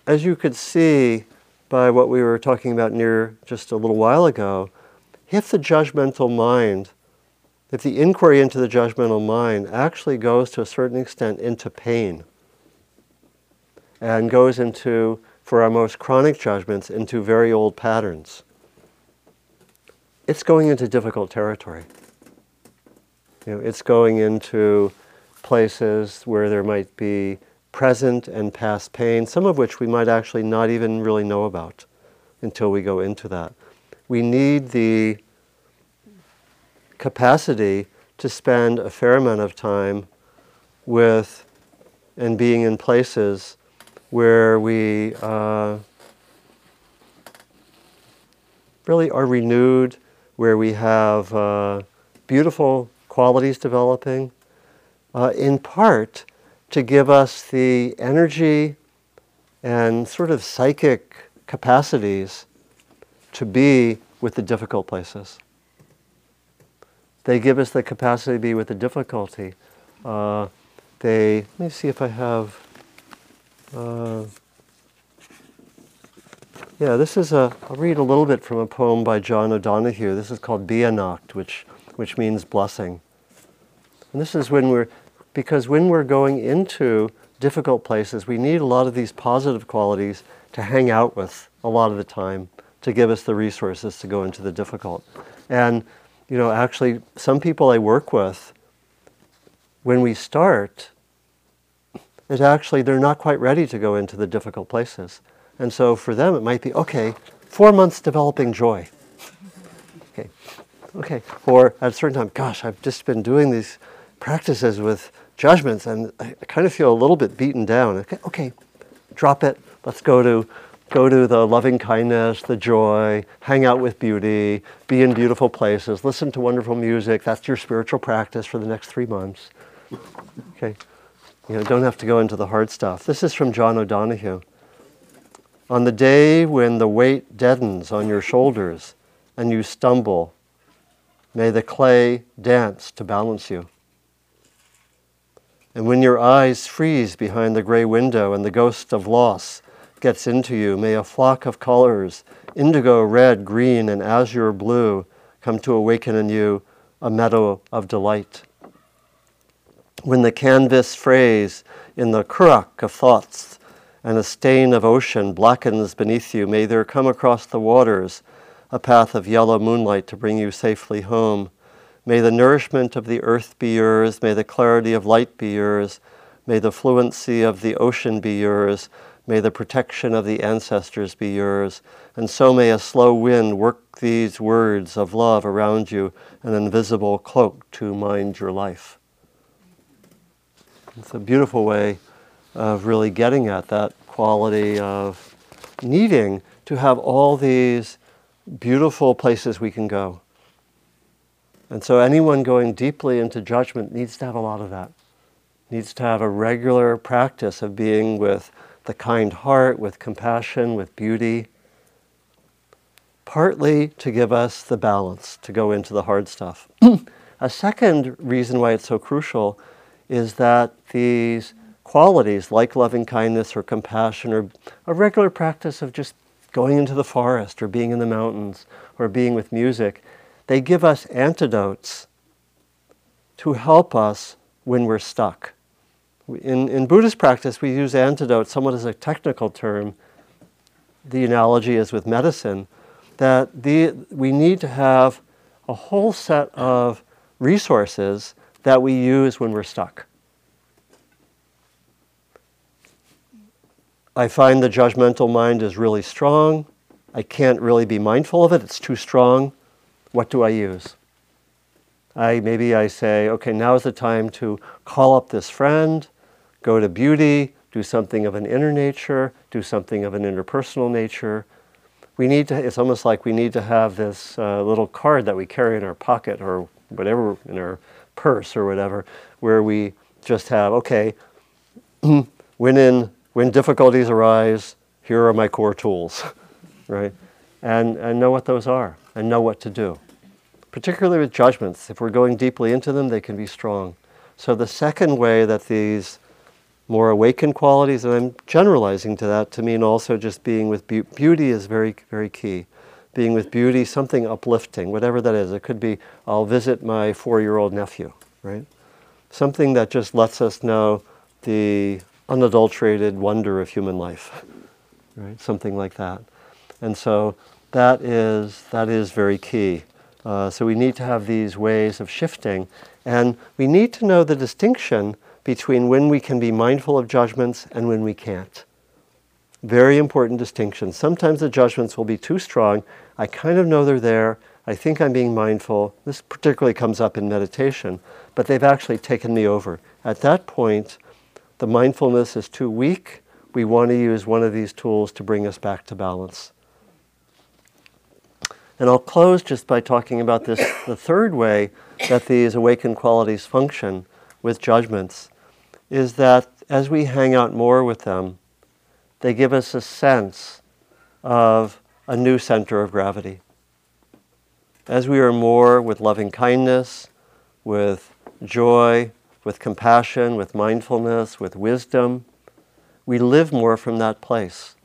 as you could see by what we were talking about near just a little while ago, if the judgmental mind, if the inquiry into the judgmental mind actually goes to a certain extent into pain and goes into, for our most chronic judgments, into very old patterns, it's going into difficult territory. You know, it's going into places where there might be present and past pain, some of which we might actually not even really know about until we go into that. We need the capacity to spend a fair amount of time with and being in places where we uh, really are renewed, where we have uh, beautiful qualities developing, uh, in part to give us the energy and sort of psychic capacities to be with the difficult places. They give us the capacity to be with the difficulty. Uh, they, let me see if I have, uh, yeah, this is a, I'll read a little bit from a poem by John O'Donohue. This is called Beannacht, which, which means blessing. And this is when we're, because when we're going into difficult places, we need a lot of these positive qualities to hang out with a lot of the time to give us the resources to go into the difficult. And, you know, actually, some people I work with, when we start, it actually, they're not quite ready to go into the difficult places. And so for them, it might be, okay, four months developing joy. Okay, okay. Or at a certain time, gosh, I've just been doing these practices with judgments, and I, kind of feel a little bit beaten down. Okay, okay, drop it. Let's go to go to the loving kindness, the joy, hang out with beauty, be in beautiful places, listen to wonderful music. That's your spiritual practice for the next three months. Okay? You know, don't have to go into the hard stuff. This is from John O'Donohue. On the day when the weight deadens on your shoulders and you stumble, may the clay dance to balance you. And when your eyes freeze behind the gray window and the ghost of loss gets into you, may a flock of colors, indigo, red, green, and azure blue, come to awaken in you a meadow of delight. When the canvas frays in the currach of thoughts and a stain of ocean blackens beneath you, may there come across the waters a path of yellow moonlight to bring you safely home. May the nourishment of the earth be yours. May the clarity of light be yours. May the fluency of the ocean be yours. May the protection of the ancestors be yours. And so may a slow wind work these words of love around you, an invisible cloak to mind your life. It's a beautiful way of really getting at that quality of needing to have all these beautiful places we can go. And so anyone going deeply into judgment needs to have a lot of that. Needs to have a regular practice of being with the kind heart, with compassion, with beauty. Partly to give us the balance to go into the hard stuff. a second reason why it's so crucial is that these qualities like loving kindness or compassion or a regular practice of just going into the forest or being in the mountains or being with music they give us antidotes to help us when we're stuck. In, in Buddhist practice, we use antidote somewhat as a technical term. The analogy is with medicine, that the, we need to have a whole set of resources that we use when we're stuck. I find the judgmental mind is really strong. I can't really be mindful of it, it's too strong what do I use? I maybe I say, okay, now is the time to call up this friend, go to beauty, do something of an inner nature, do something of an interpersonal nature. We need to. It's almost like we need to have this uh, little card that we carry in our pocket or whatever in our purse or whatever, where we just have, okay, when in when difficulties arise, here are my core tools, right? And and know what those are and know what to do particularly with judgments. If we're going deeply into them, they can be strong. So, the second way that these more awakened qualities, and I'm generalizing to that to mean also just being with be- beauty is very, very key. Being with beauty, something uplifting, whatever that is. It could be, I'll visit my four year old nephew, right? Something that just lets us know the unadulterated wonder of human life, right? Something like that. And so that is, that is very key. Uh, so we need to have these ways of shifting. And we need to know the distinction between when we can be mindful of judgments and when we can't. Very important distinction. Sometimes the judgments will be too strong. I kind of know they're there. I think I'm being mindful. This particularly comes up in meditation, but they've actually taken me over. At that point, the mindfulness is too weak. We want to use one of these tools to bring us back to balance. And I'll close just by talking about this the third way that these awakened qualities function with judgments is that as we hang out more with them, they give us a sense of a new center of gravity. As we are more with loving kindness, with joy, with compassion, with mindfulness, with wisdom, we live more from that place.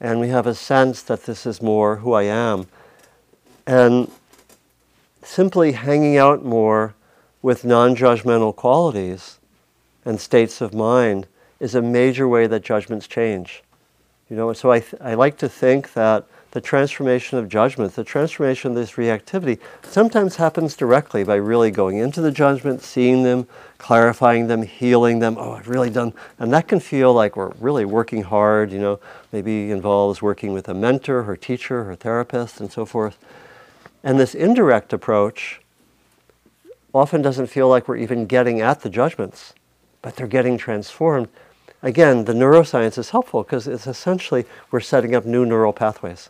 And we have a sense that this is more who I am and simply hanging out more with non judgmental qualities and states of mind is a major way that judgments change. You know, so I, th- I like to think that the transformation of judgment, the transformation of this reactivity, sometimes happens directly by really going into the judgment, seeing them, clarifying them, healing them. Oh, I've really done, and that can feel like we're really working hard. You know, maybe involves working with a mentor, her teacher, her therapist, and so forth. And this indirect approach often doesn't feel like we're even getting at the judgments, but they're getting transformed. again, the neuroscience is helpful because it's essentially we're setting up new neural pathways.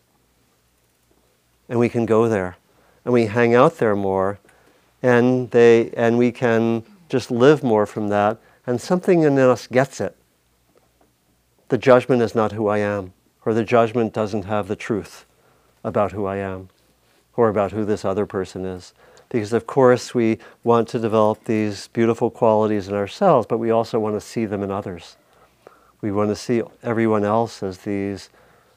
And we can go there. And we hang out there more. And, they, and we can just live more from that. And something in us gets it. The judgment is not who I am, or the judgment doesn't have the truth about who I am, or about who this other person is. Because, of course, we want to develop these beautiful qualities in ourselves, but we also want to see them in others. We want to see everyone else as these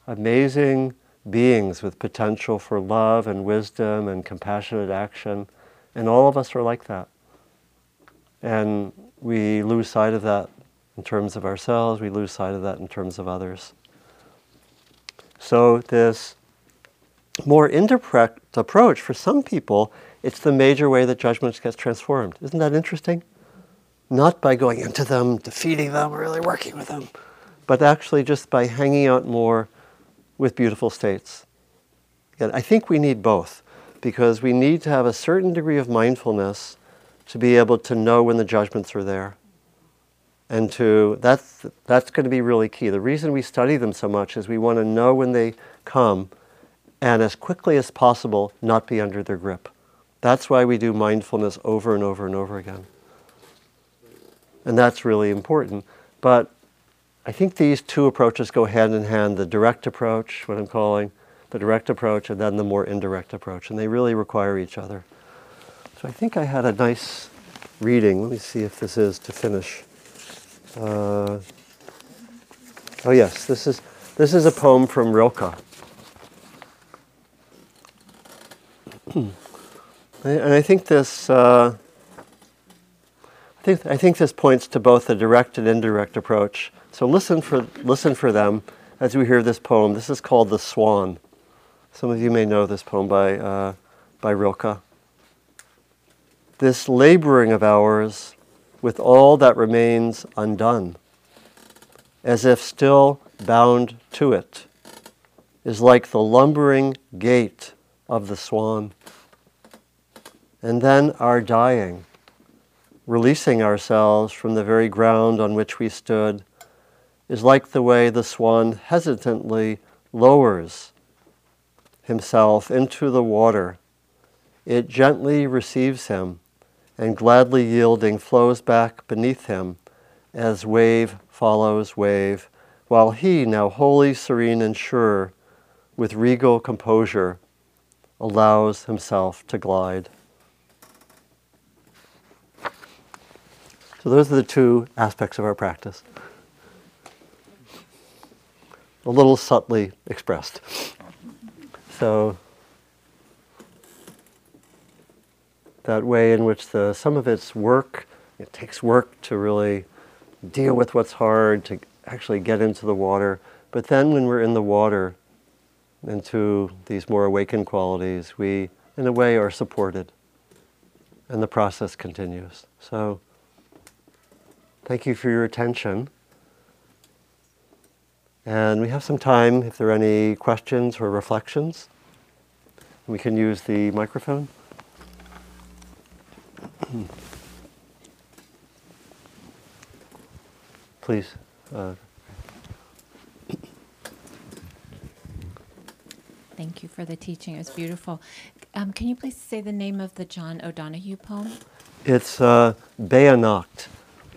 amazing beings with potential for love and wisdom and compassionate action. And all of us are like that. And we lose sight of that in terms of ourselves, we lose sight of that in terms of others. So, this more indirect approach, for some people, it's the major way that judgment gets transformed. Isn't that interesting? Not by going into them, defeating them, really working with them, but actually just by hanging out more with beautiful states. Again, I think we need both because we need to have a certain degree of mindfulness to be able to know when the judgments are there. And to that's that's going to be really key. The reason we study them so much is we want to know when they come and as quickly as possible not be under their grip. That's why we do mindfulness over and over and over again. And that's really important. But I think these two approaches go hand in hand the direct approach, what I'm calling the direct approach, and then the more indirect approach. And they really require each other. So I think I had a nice reading. Let me see if this is to finish. Uh, oh, yes, this is, this is a poem from Rilke. and I think this. Uh, I think, I think this points to both the direct and indirect approach. So listen for, listen for them as we hear this poem. This is called The Swan. Some of you may know this poem by, uh, by Rilke. This laboring of ours with all that remains undone, as if still bound to it, is like the lumbering gait of the swan. And then our dying, releasing ourselves from the very ground on which we stood, is like the way the swan hesitantly lowers himself into the water. It gently receives him and gladly yielding flows back beneath him as wave follows wave, while he, now wholly serene and sure, with regal composure, allows himself to glide. So, those are the two aspects of our practice. A little subtly expressed. So, that way in which the, some of it's work, it takes work to really deal with what's hard, to actually get into the water. But then when we're in the water, into these more awakened qualities, we, in a way, are supported. And the process continues. So, thank you for your attention. And we have some time if there are any questions or reflections. We can use the microphone. Please. Uh, Thank you for the teaching. It was beautiful. Um, can you please say the name of the John O'Donohue poem? it's uh.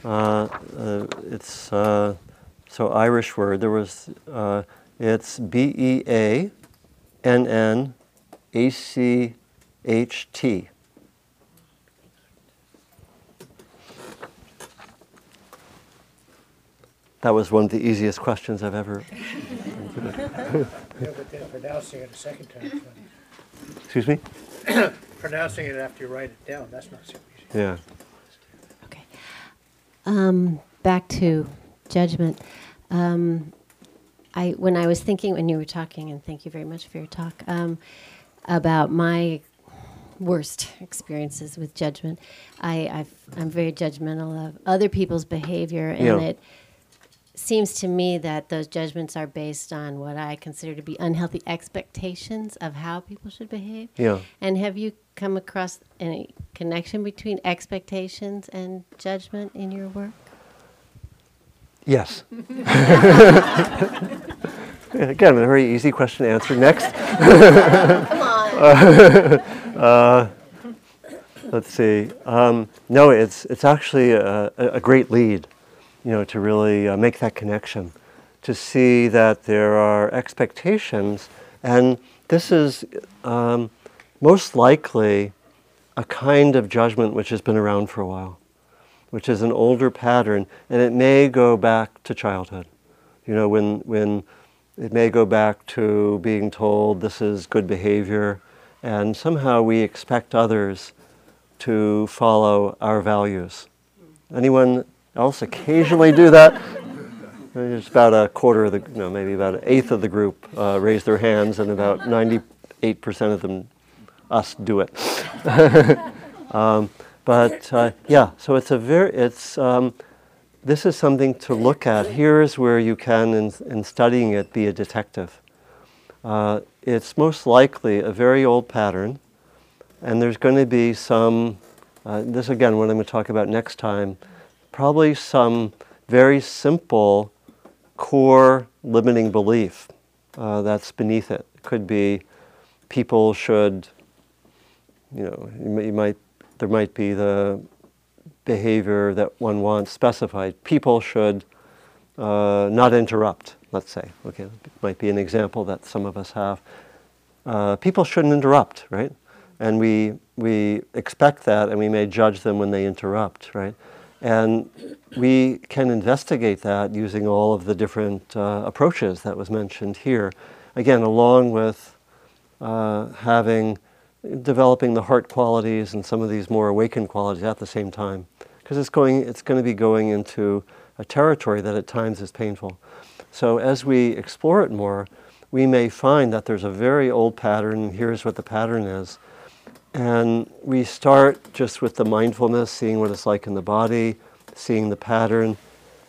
Uh, uh, it's uh, so Irish word. There was uh, it's B E A N N A C H T. That was one of the easiest questions I've ever. Yeah, but then pronouncing it a second time. Excuse me. pronouncing it after you write it down, that's not so easy. Yeah. Um, back to judgment. Um, I when I was thinking when you were talking, and thank you very much for your talk um, about my worst experiences with judgment. I I've, I'm very judgmental of other people's behavior, and Yeah. it seems to me that those judgments are based on what I consider to be unhealthy expectations of how people should behave. Yeah. And have you come across any connection between expectations and judgment in your work? Yes. Again, a very easy question to answer. Next. Come on. Uh, let's see. Um, no, it's it's actually a, a a great lead, you know, to really uh, make that connection, to see that there are expectations, and this is um, most likely a kind of judgment which has been around for a while, which is an older pattern, and it may go back to childhood. You know, when when it may go back to being told this is good behavior, and somehow we expect others to follow our values. Anyone else occasionally do that? It's about a quarter of the, no, maybe about an eighth of the group uh, raise their hands, and about 98% of them, us, do it. um, but uh, yeah, so it's a very, it's, um, this is something to look at. Here's where you can, in, in studying it, be a detective. Uh, it's most likely a very old pattern, and there's going to be some, uh, this again, what I'm going to talk about next time, probably some very simple core limiting belief uh, that's beneath it. It could be people should, you know, you, you might, there might be the behavior that one wants specified. People should uh, not interrupt, let's say. Okay, it might be an example that some of us have. Uh, people shouldn't interrupt, right? And we, we expect that and we may judge them when they interrupt, right? And we can investigate that using all of the different uh, approaches that was mentioned here. Again, along with uh, having, developing the heart qualities and some of these more awakened qualities at the same time. Because it's going, it's going to be going into a territory that at times is painful. So as we explore it more, we may find that there's a very old pattern, here's what the pattern is. And we start just with the mindfulness, seeing what it's like in the body, seeing the pattern.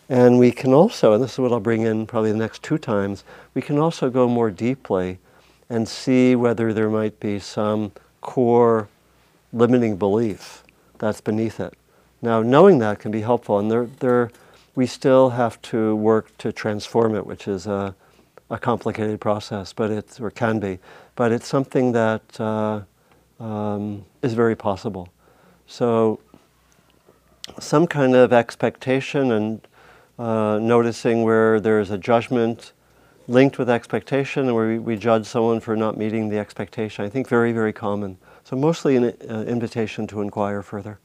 And we can also, and this is what I'll bring in probably the next two times, we can also go more deeply and see whether there might be some core limiting belief that's beneath it. Now, knowing that can be helpful, and there, there, we still have to work to transform it, which is a, a complicated process, but it's or can be. But it's something that uh, um, is very possible. So, some kind of expectation and uh, noticing where there's a judgment linked with expectation, where we, we judge someone for not meeting the expectation. I think very, very common. So, mostly an uh, invitation to inquire further.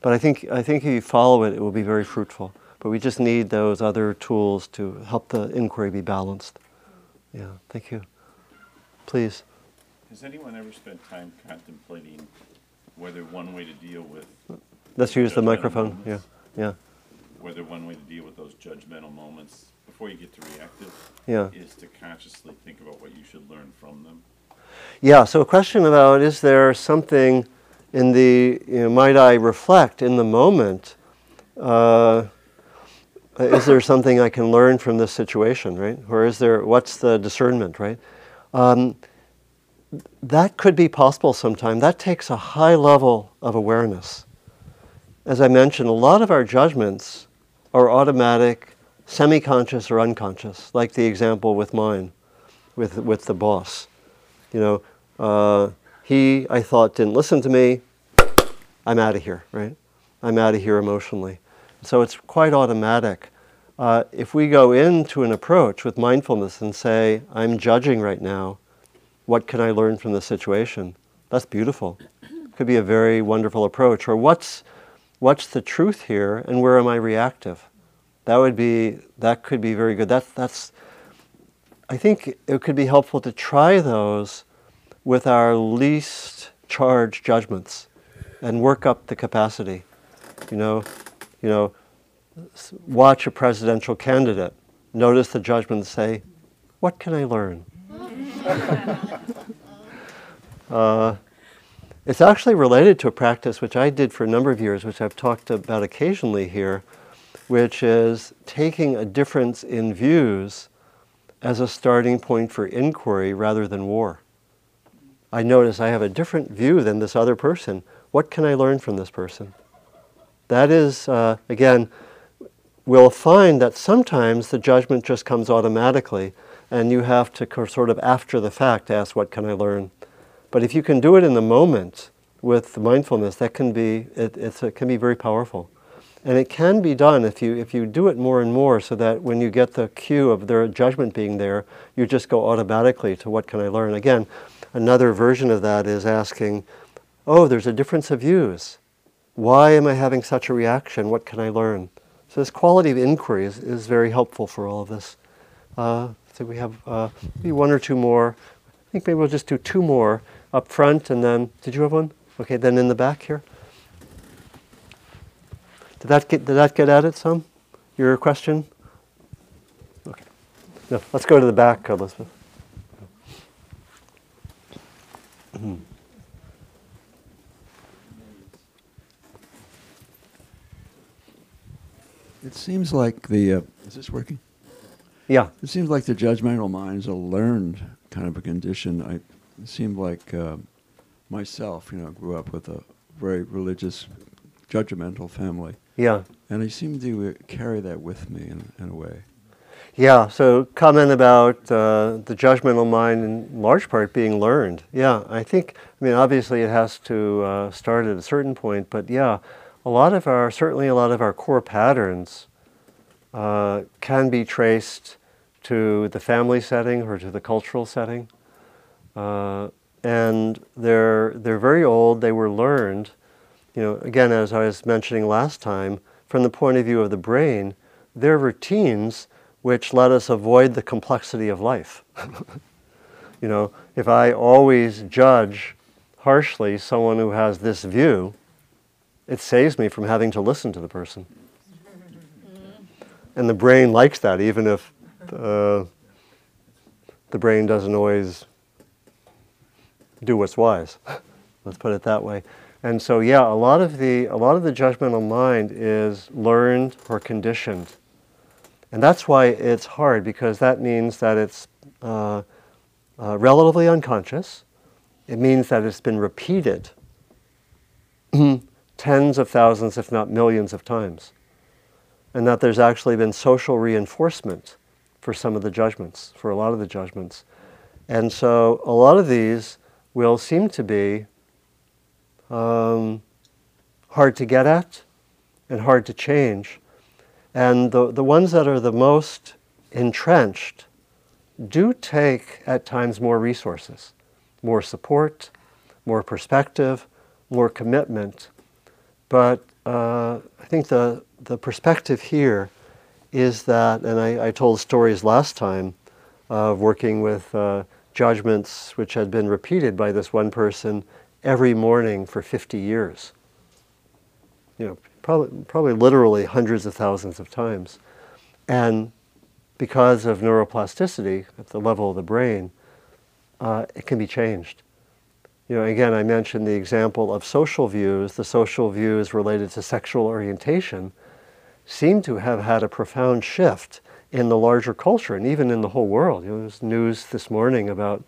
But I think, I think if you follow it, it will be very fruitful. But we just need those other tools to help the inquiry be balanced. Yeah, thank you. Please. Has anyone ever spent time contemplating whether one way to deal with Let's use the microphone. Yeah, yeah, whether one way to deal with those judgmental moments before you get to reactive yeah. is to consciously think about what you should learn from them? Yeah, so a question about is there something in the, you know, might I reflect in the moment? Uh, is there something I can learn from this situation, right? Or is there, what's the discernment, right? Um, that could be possible sometime. That takes a high level of awareness. As I mentioned, a lot of our judgments are automatic, semi conscious, or unconscious, like the example with mine, with, with the boss. You know, uh, he, I thought, didn't listen to me. I'm out of here, right? I'm out of here emotionally. So it's quite automatic. Uh, if we go into an approach with mindfulness and say, I'm judging right now, what can I learn from the situation? That's beautiful. Could be a very wonderful approach. Or what's, what's the truth here and where am I reactive? That would be, that could be very good. That's, that's, I think it could be helpful to try those with our least charged judgments and work up the capacity. You know, you know, watch a presidential candidate, notice the judgment, and say, "What can I learn?" uh, it's actually related to a practice which I did for a number of years, which I've talked about occasionally here, which is taking a difference in views as a starting point for inquiry rather than war. I notice I have a different view than this other person. What can I learn from this person? That is, uh, again, we'll find that sometimes the judgment just comes automatically, and you have to sort of after the fact ask, What can I learn? But if you can do it in the moment with mindfulness, that can be, it, it can be very powerful. And it can be done if you, if you do it more and more so that when you get the cue of their judgment being there, you just go automatically to what can I learn. Again, another version of that is asking, oh, there's a difference of views. Why am I having such a reaction? What can I learn? So this quality of inquiry is, is very helpful for all of this. Uh, so we have uh, maybe one or two more. I think maybe we'll just do two more up front and then, did you have one? Okay, then in the back here. Did that get, did that get at it some? Your question? Okay. No, let's go to the back, Elizabeth. It seems like the, uh, is this working? Yeah. It seems like the judgmental mind is a learned kind of a condition. I, it seemed like uh, myself, you know, grew up with a very religious, judgmental family. Yeah. And I seem to carry that with me in, in a way. Yeah, so comment about uh, the judgmental mind in large part being learned. Yeah, I think, I mean, obviously it has to uh, start at a certain point, but yeah, a lot of our, certainly a lot of our core patterns uh, can be traced to the family setting or to the cultural setting. Uh, and they're, they're very old, they were learned, you know, again, as I was mentioning last time, from the point of view of the brain, they're routines which let us avoid the complexity of life. you know, if I always judge harshly someone who has this view, it saves me from having to listen to the person. And the brain likes that, even if uh, the brain doesn't always do what's wise. Let's put it that way. And so, yeah, a lot of the a lot of the judgmental mind is learned or conditioned, and that's why it's hard because that means that it's uh, uh, relatively unconscious. It means that it's been repeated tens of thousands, if not millions, of times, and that there's actually been social reinforcement for some of the judgments, for a lot of the judgments, and so a lot of these will seem to be um, hard to get at and hard to change. And the, the ones that are the most entrenched do take at times more resources, more support, more perspective, more commitment. But uh, I think the, the perspective here is that, and I, I told stories last time of working with uh, judgments which had been repeated by this one person every morning for 50 years. You know, probably, probably literally hundreds of thousands of times. And because of neuroplasticity at the level of the brain, uh, it can be changed. You know, again, I mentioned the example of social views. The social views related to sexual orientation seem to have had a profound shift in the larger culture and even in the whole world. You know, there's news this morning about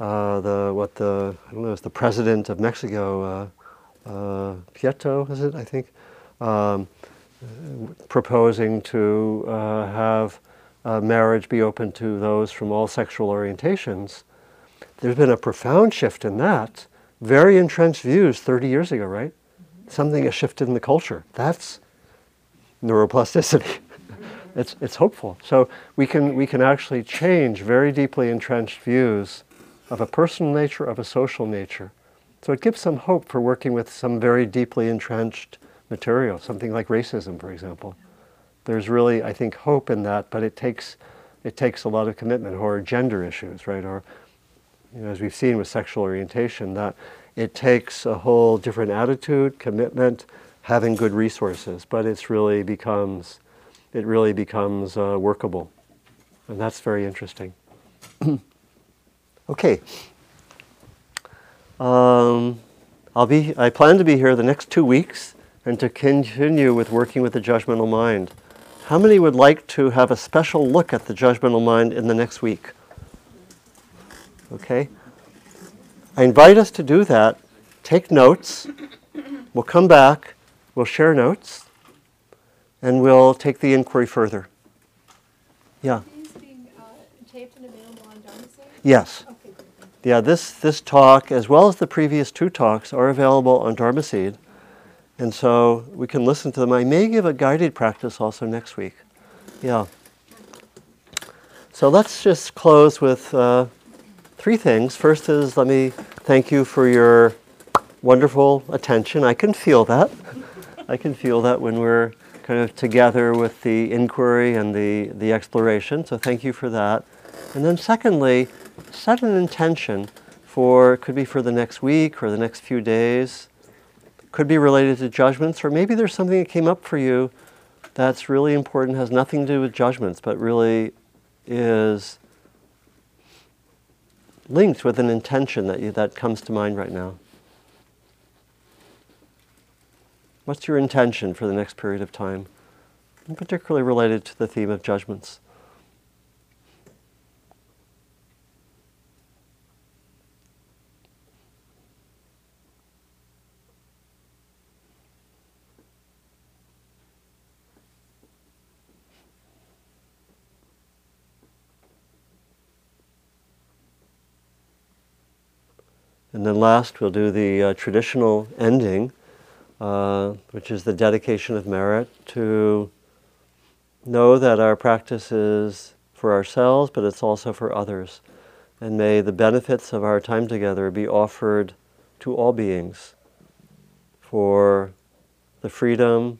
uh, the what the I don't know, it's the president of Mexico, uh, uh, Prieto, is it? I think, um, proposing to uh, have uh, marriage be open to those from all sexual orientations. There's been a profound shift in that. Very entrenched views 30 years ago, right? Something has shifted in the culture. That's neuroplasticity. it's, it's hopeful. So we can, we can actually change very deeply entrenched views of a personal nature, of a social nature. So it gives some hope for working with some very deeply entrenched material, something like racism, for example. There's really, I think, hope in that, but it takes, it takes a lot of commitment, or gender issues, right? Or, you know, as we've seen with sexual orientation, that it takes a whole different attitude, commitment, having good resources, but it's really becomes, it really becomes uh, workable. And that's very interesting. Okay. Um, I'll be, I plan to be here the next two weeks and to continue with working with the judgmental mind. How many would like to have a special look at the judgmental mind in the next week? Okay. I invite us to do that. Take notes. We'll come back. We'll share notes. and we'll take the inquiry further. Yeah. These being uh, taped and available on Dharma Seed? Yes. Okay, Yeah, this, this talk, as well as the previous two talks, are available on Dharma Seed. And so we can listen to them. I may give a guided practice also next week. Yeah. So let's just close with uh, three things. First is let me thank you for your wonderful attention. I can feel that. I can feel that when we're kind of together with the inquiry and the, the exploration. So thank you for that. And then secondly, set an intention for, could be for the next week or the next few days, could be related to judgments, or maybe there's something that came up for you that's really important, has nothing to do with judgments, but really is linked with an intention that, you, that comes to mind right now. What's your intention for the next period of time? Particularly related to the theme of judgments. Then last, we'll do the uh, traditional ending, uh, which is the dedication of merit to know that our practice is for ourselves, but it's also for others. And may the benefits of our time together be offered to all beings for the freedom,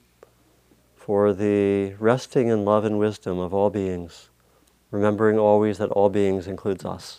for the resting in love and wisdom of all beings, remembering always that all beings includes us.